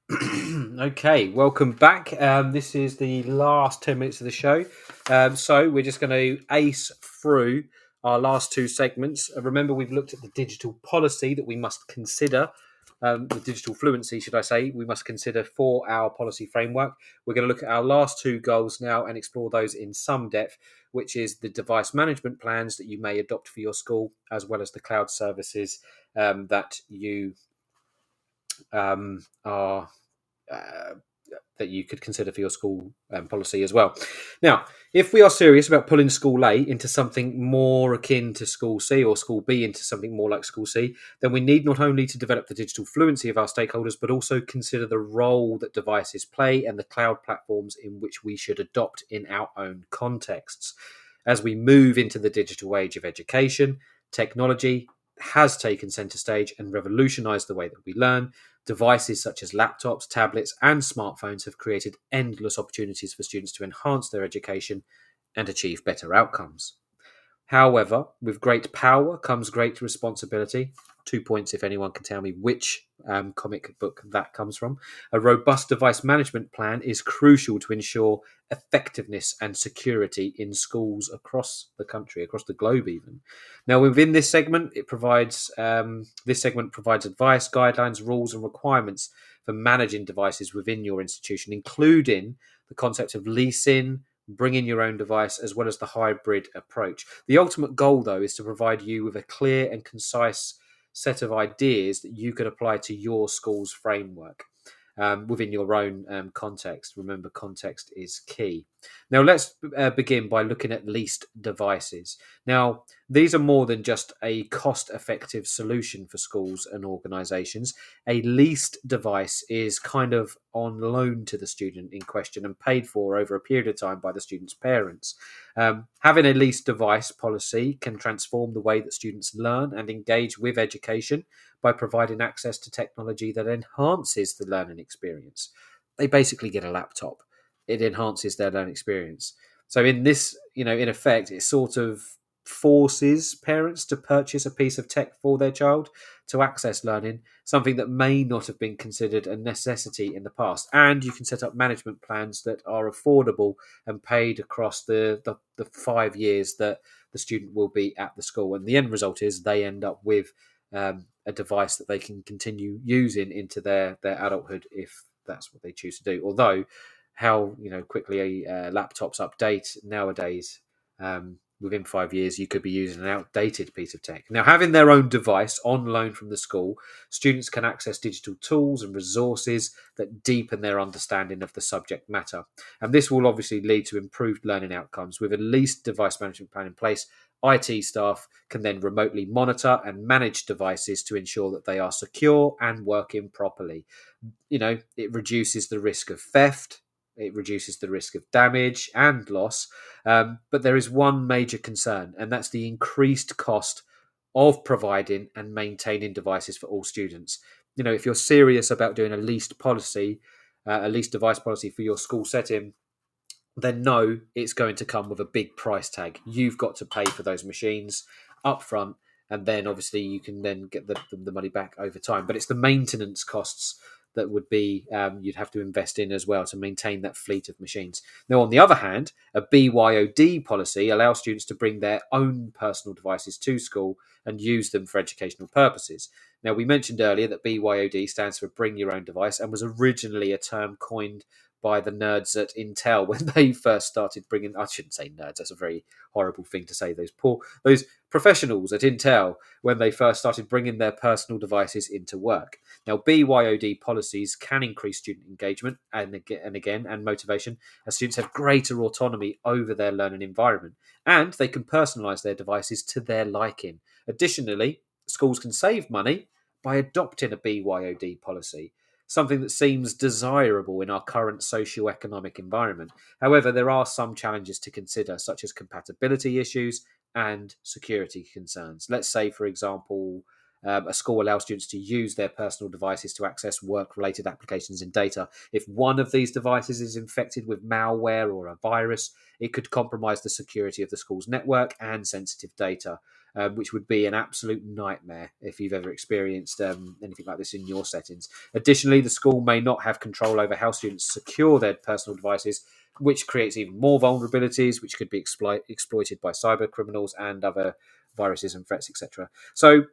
okay, welcome back. Um, this is the last 10 minutes of the show. Um, so we're just going to ace through our last two segments. Remember, we've looked at the digital policy that we must consider, um, the digital fluency, should I say, we must consider for our policy framework. We're going to look at our last two goals now and explore those in some depth, which is the device management plans that you may adopt for your school, as well as the cloud services um, that you um, are uh, that you could consider for your school um, policy as well. Now, if we are serious about pulling School A into something more akin to School C or School B into something more like School C, then we need not only to develop the digital fluency of our stakeholders, but also consider the role that devices play and the cloud platforms in which we should adopt in our own contexts. As we move into the digital age of education, technology has taken center stage and revolutionized the way that we learn. Devices such as laptops, tablets, and smartphones have created endless opportunities for students to enhance their education and achieve better outcomes. However, with great power comes great responsibility. Two points if anyone can tell me which um, comic book that comes from. A robust device management plan is crucial to ensure effectiveness and security in schools across the country, across the globe, even. Now, within this segment, it provides um, this segment provides advice, guidelines, rules, and requirements for managing devices within your institution, including the concept of leasing, bring in your own device as well as the hybrid approach. The ultimate goal, though, is to provide you with a clear and concise set of ideas that you could apply to your school's framework um, within your own um, context. Remember, context is key. Now, let's uh, begin by looking at leased devices. Now, these are more than just a cost effective solution for schools and organisations. A leased device is kind of on loan to the student in question and paid for over a period of time by the student's parents. Um, having a leased device policy can transform the way that students learn and engage with education by providing access to technology that enhances the learning experience. They basically get a laptop. It enhances their learning experience. So in this, you know, in effect, it sort of forces parents to purchase a piece of tech for their child to access learning, something that may not have been considered a necessity in the past. And you can set up management plans that are affordable and paid across the, the, the five years that the student will be at the school. And the end result is they end up with um, a device that they can continue using into their their adulthood if that's what they choose to do. Although how you know quickly uh, laptops update nowadays. Um, within five years, you could be using an outdated piece of tech. Now, having their own device on loan from the school, students can access digital tools and resources that deepen their understanding of the subject matter. And this will obviously lead to improved learning outcomes. With a leased device management plan in place, IT staff can then remotely monitor and manage devices to ensure that they are secure and working properly. You know, it reduces the risk of theft, it reduces the risk of damage and loss. Um, but there is one major concern, and that's the increased cost of providing and maintaining devices for all students. You know, if you're serious about doing a leased policy, uh, a leased device policy for your school setting, then no, it's going to come with a big price tag. You've got to pay for those machines up front, and then obviously you can then get the, the money back over time. But it's the maintenance costs that would be um, you'd have to invest in as well to maintain that fleet of machines. Now, on the other hand, a BYOD policy allows students to bring their own personal devices to school and use them for educational purposes. Now, we mentioned earlier that BYOD stands for Bring Your Own Device and was originally a term coined by the nerds at Intel when they first started bringing. I shouldn't say nerds; that's a very horrible thing to say. Those poor, those professionals at Intel when they first started bringing their personal devices into work. Now, BYOD policies can increase student engagement and again and again and motivation as students have greater autonomy over their learning environment, and they can personalize their devices to their liking. Additionally, schools can save money by adopting a BYOD policy something that seems desirable in our current socio-economic environment. However, there are some challenges to consider, such as compatibility issues and security concerns. Let's say, for example, um, a school allows students to use their personal devices to access work related applications and data. If one of these devices is infected with malware or a virus, it could compromise the security of the school's network and sensitive data um, which would be an absolute nightmare if you've ever experienced um, anything like this in your settings. Additionally, the school may not have control over how students secure their personal devices, which creates even more vulnerabilities, which could be exploit- exploited by cyber criminals and other viruses and threats, etc. So,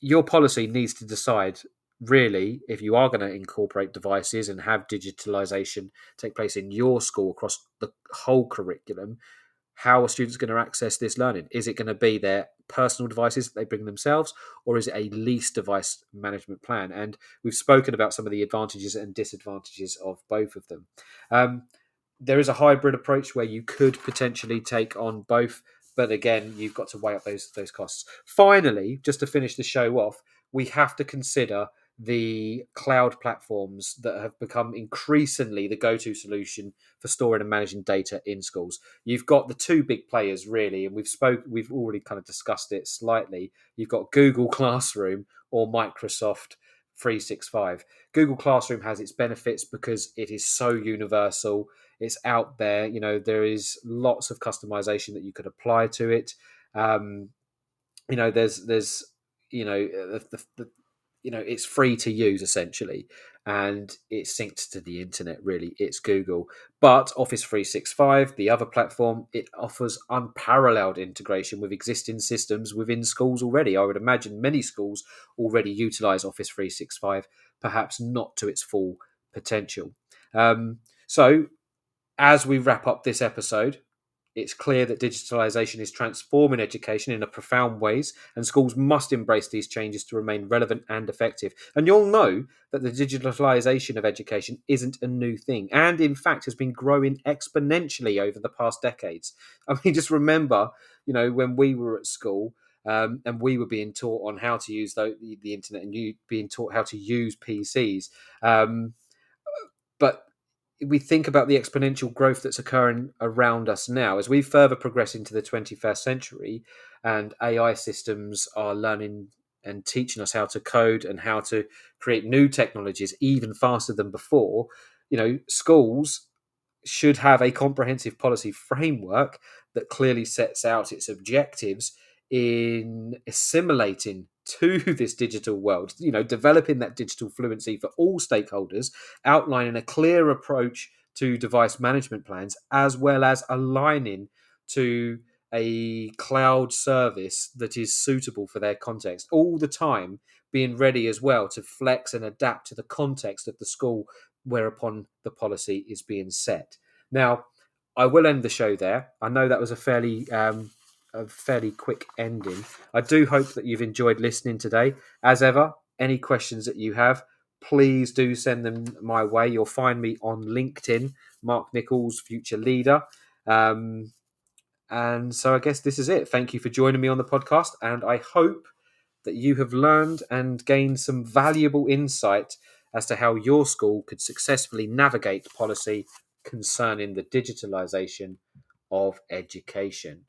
your policy needs to decide really if you are going to incorporate devices and have digitalization take place in your school across the whole curriculum how are students going to access this learning? Is it going to be their personal devices that they bring themselves, or is it a lease device management plan? And we've spoken about some of the advantages and disadvantages of both of them. Um, there is a hybrid approach where you could potentially take on both, but again, you've got to weigh up those those costs. Finally, just to finish the show off, we have to consider the cloud platforms that have become increasingly the go-to solution for storing and managing data in schools. You've got the two big players really, and we've spoke we've already kind of discussed it slightly. You've got Google Classroom or Microsoft 365. Google Classroom has its benefits because it is so universal. It's out there, you know, there is lots of customization that you could apply to it. Um, you know, there's there's you know the, the, you know it's free to use essentially and it's synced to the internet really it's google. But office 365 the other platform it offers unparalleled integration with existing systems within schools already. I would imagine many schools already utilize office 365 perhaps not to its full potential. Um, so as we wrap up this episode it's clear that digitalization is transforming education in a profound ways, and schools must embrace these changes to remain relevant and effective. And you'll know that the digitalization of education isn't a new thing, and in fact has been growing exponentially over the past decades. I mean, just remember, you know, when we were at school. Um, and we were being taught on how to use the, the internet and you being taught how to use PCs. Um, but we think about the exponential growth that's occurring around us now as we further progress into the 21st century and AI systems are learning and teaching us how to code and how to create new technologies even faster than before you know schools should have a comprehensive policy framework that clearly sets out its objectives in assimilating to this digital world, you know, developing that digital fluency for all stakeholders, outlining a clear approach to device management plans, as well as aligning to a cloud service that is suitable for their context all the time, being ready as well to flex and adapt to the context of the school whereupon the policy is being set. Now, I will end the show there. I know that was a fairly um, a fairly quick ending. I do hope that you've enjoyed listening today. As ever, any questions that you have, please do send them my way. You'll find me on LinkedIn, Mark Nichols, Future Leader. Um, And so I guess this is it. Thank you for joining me on the podcast. And I hope that you have learned and gained some valuable insight as to how your school could successfully navigate policy concerning the digitalisation of education.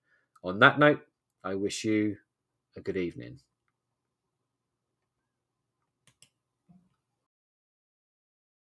On that note, I wish you a good evening.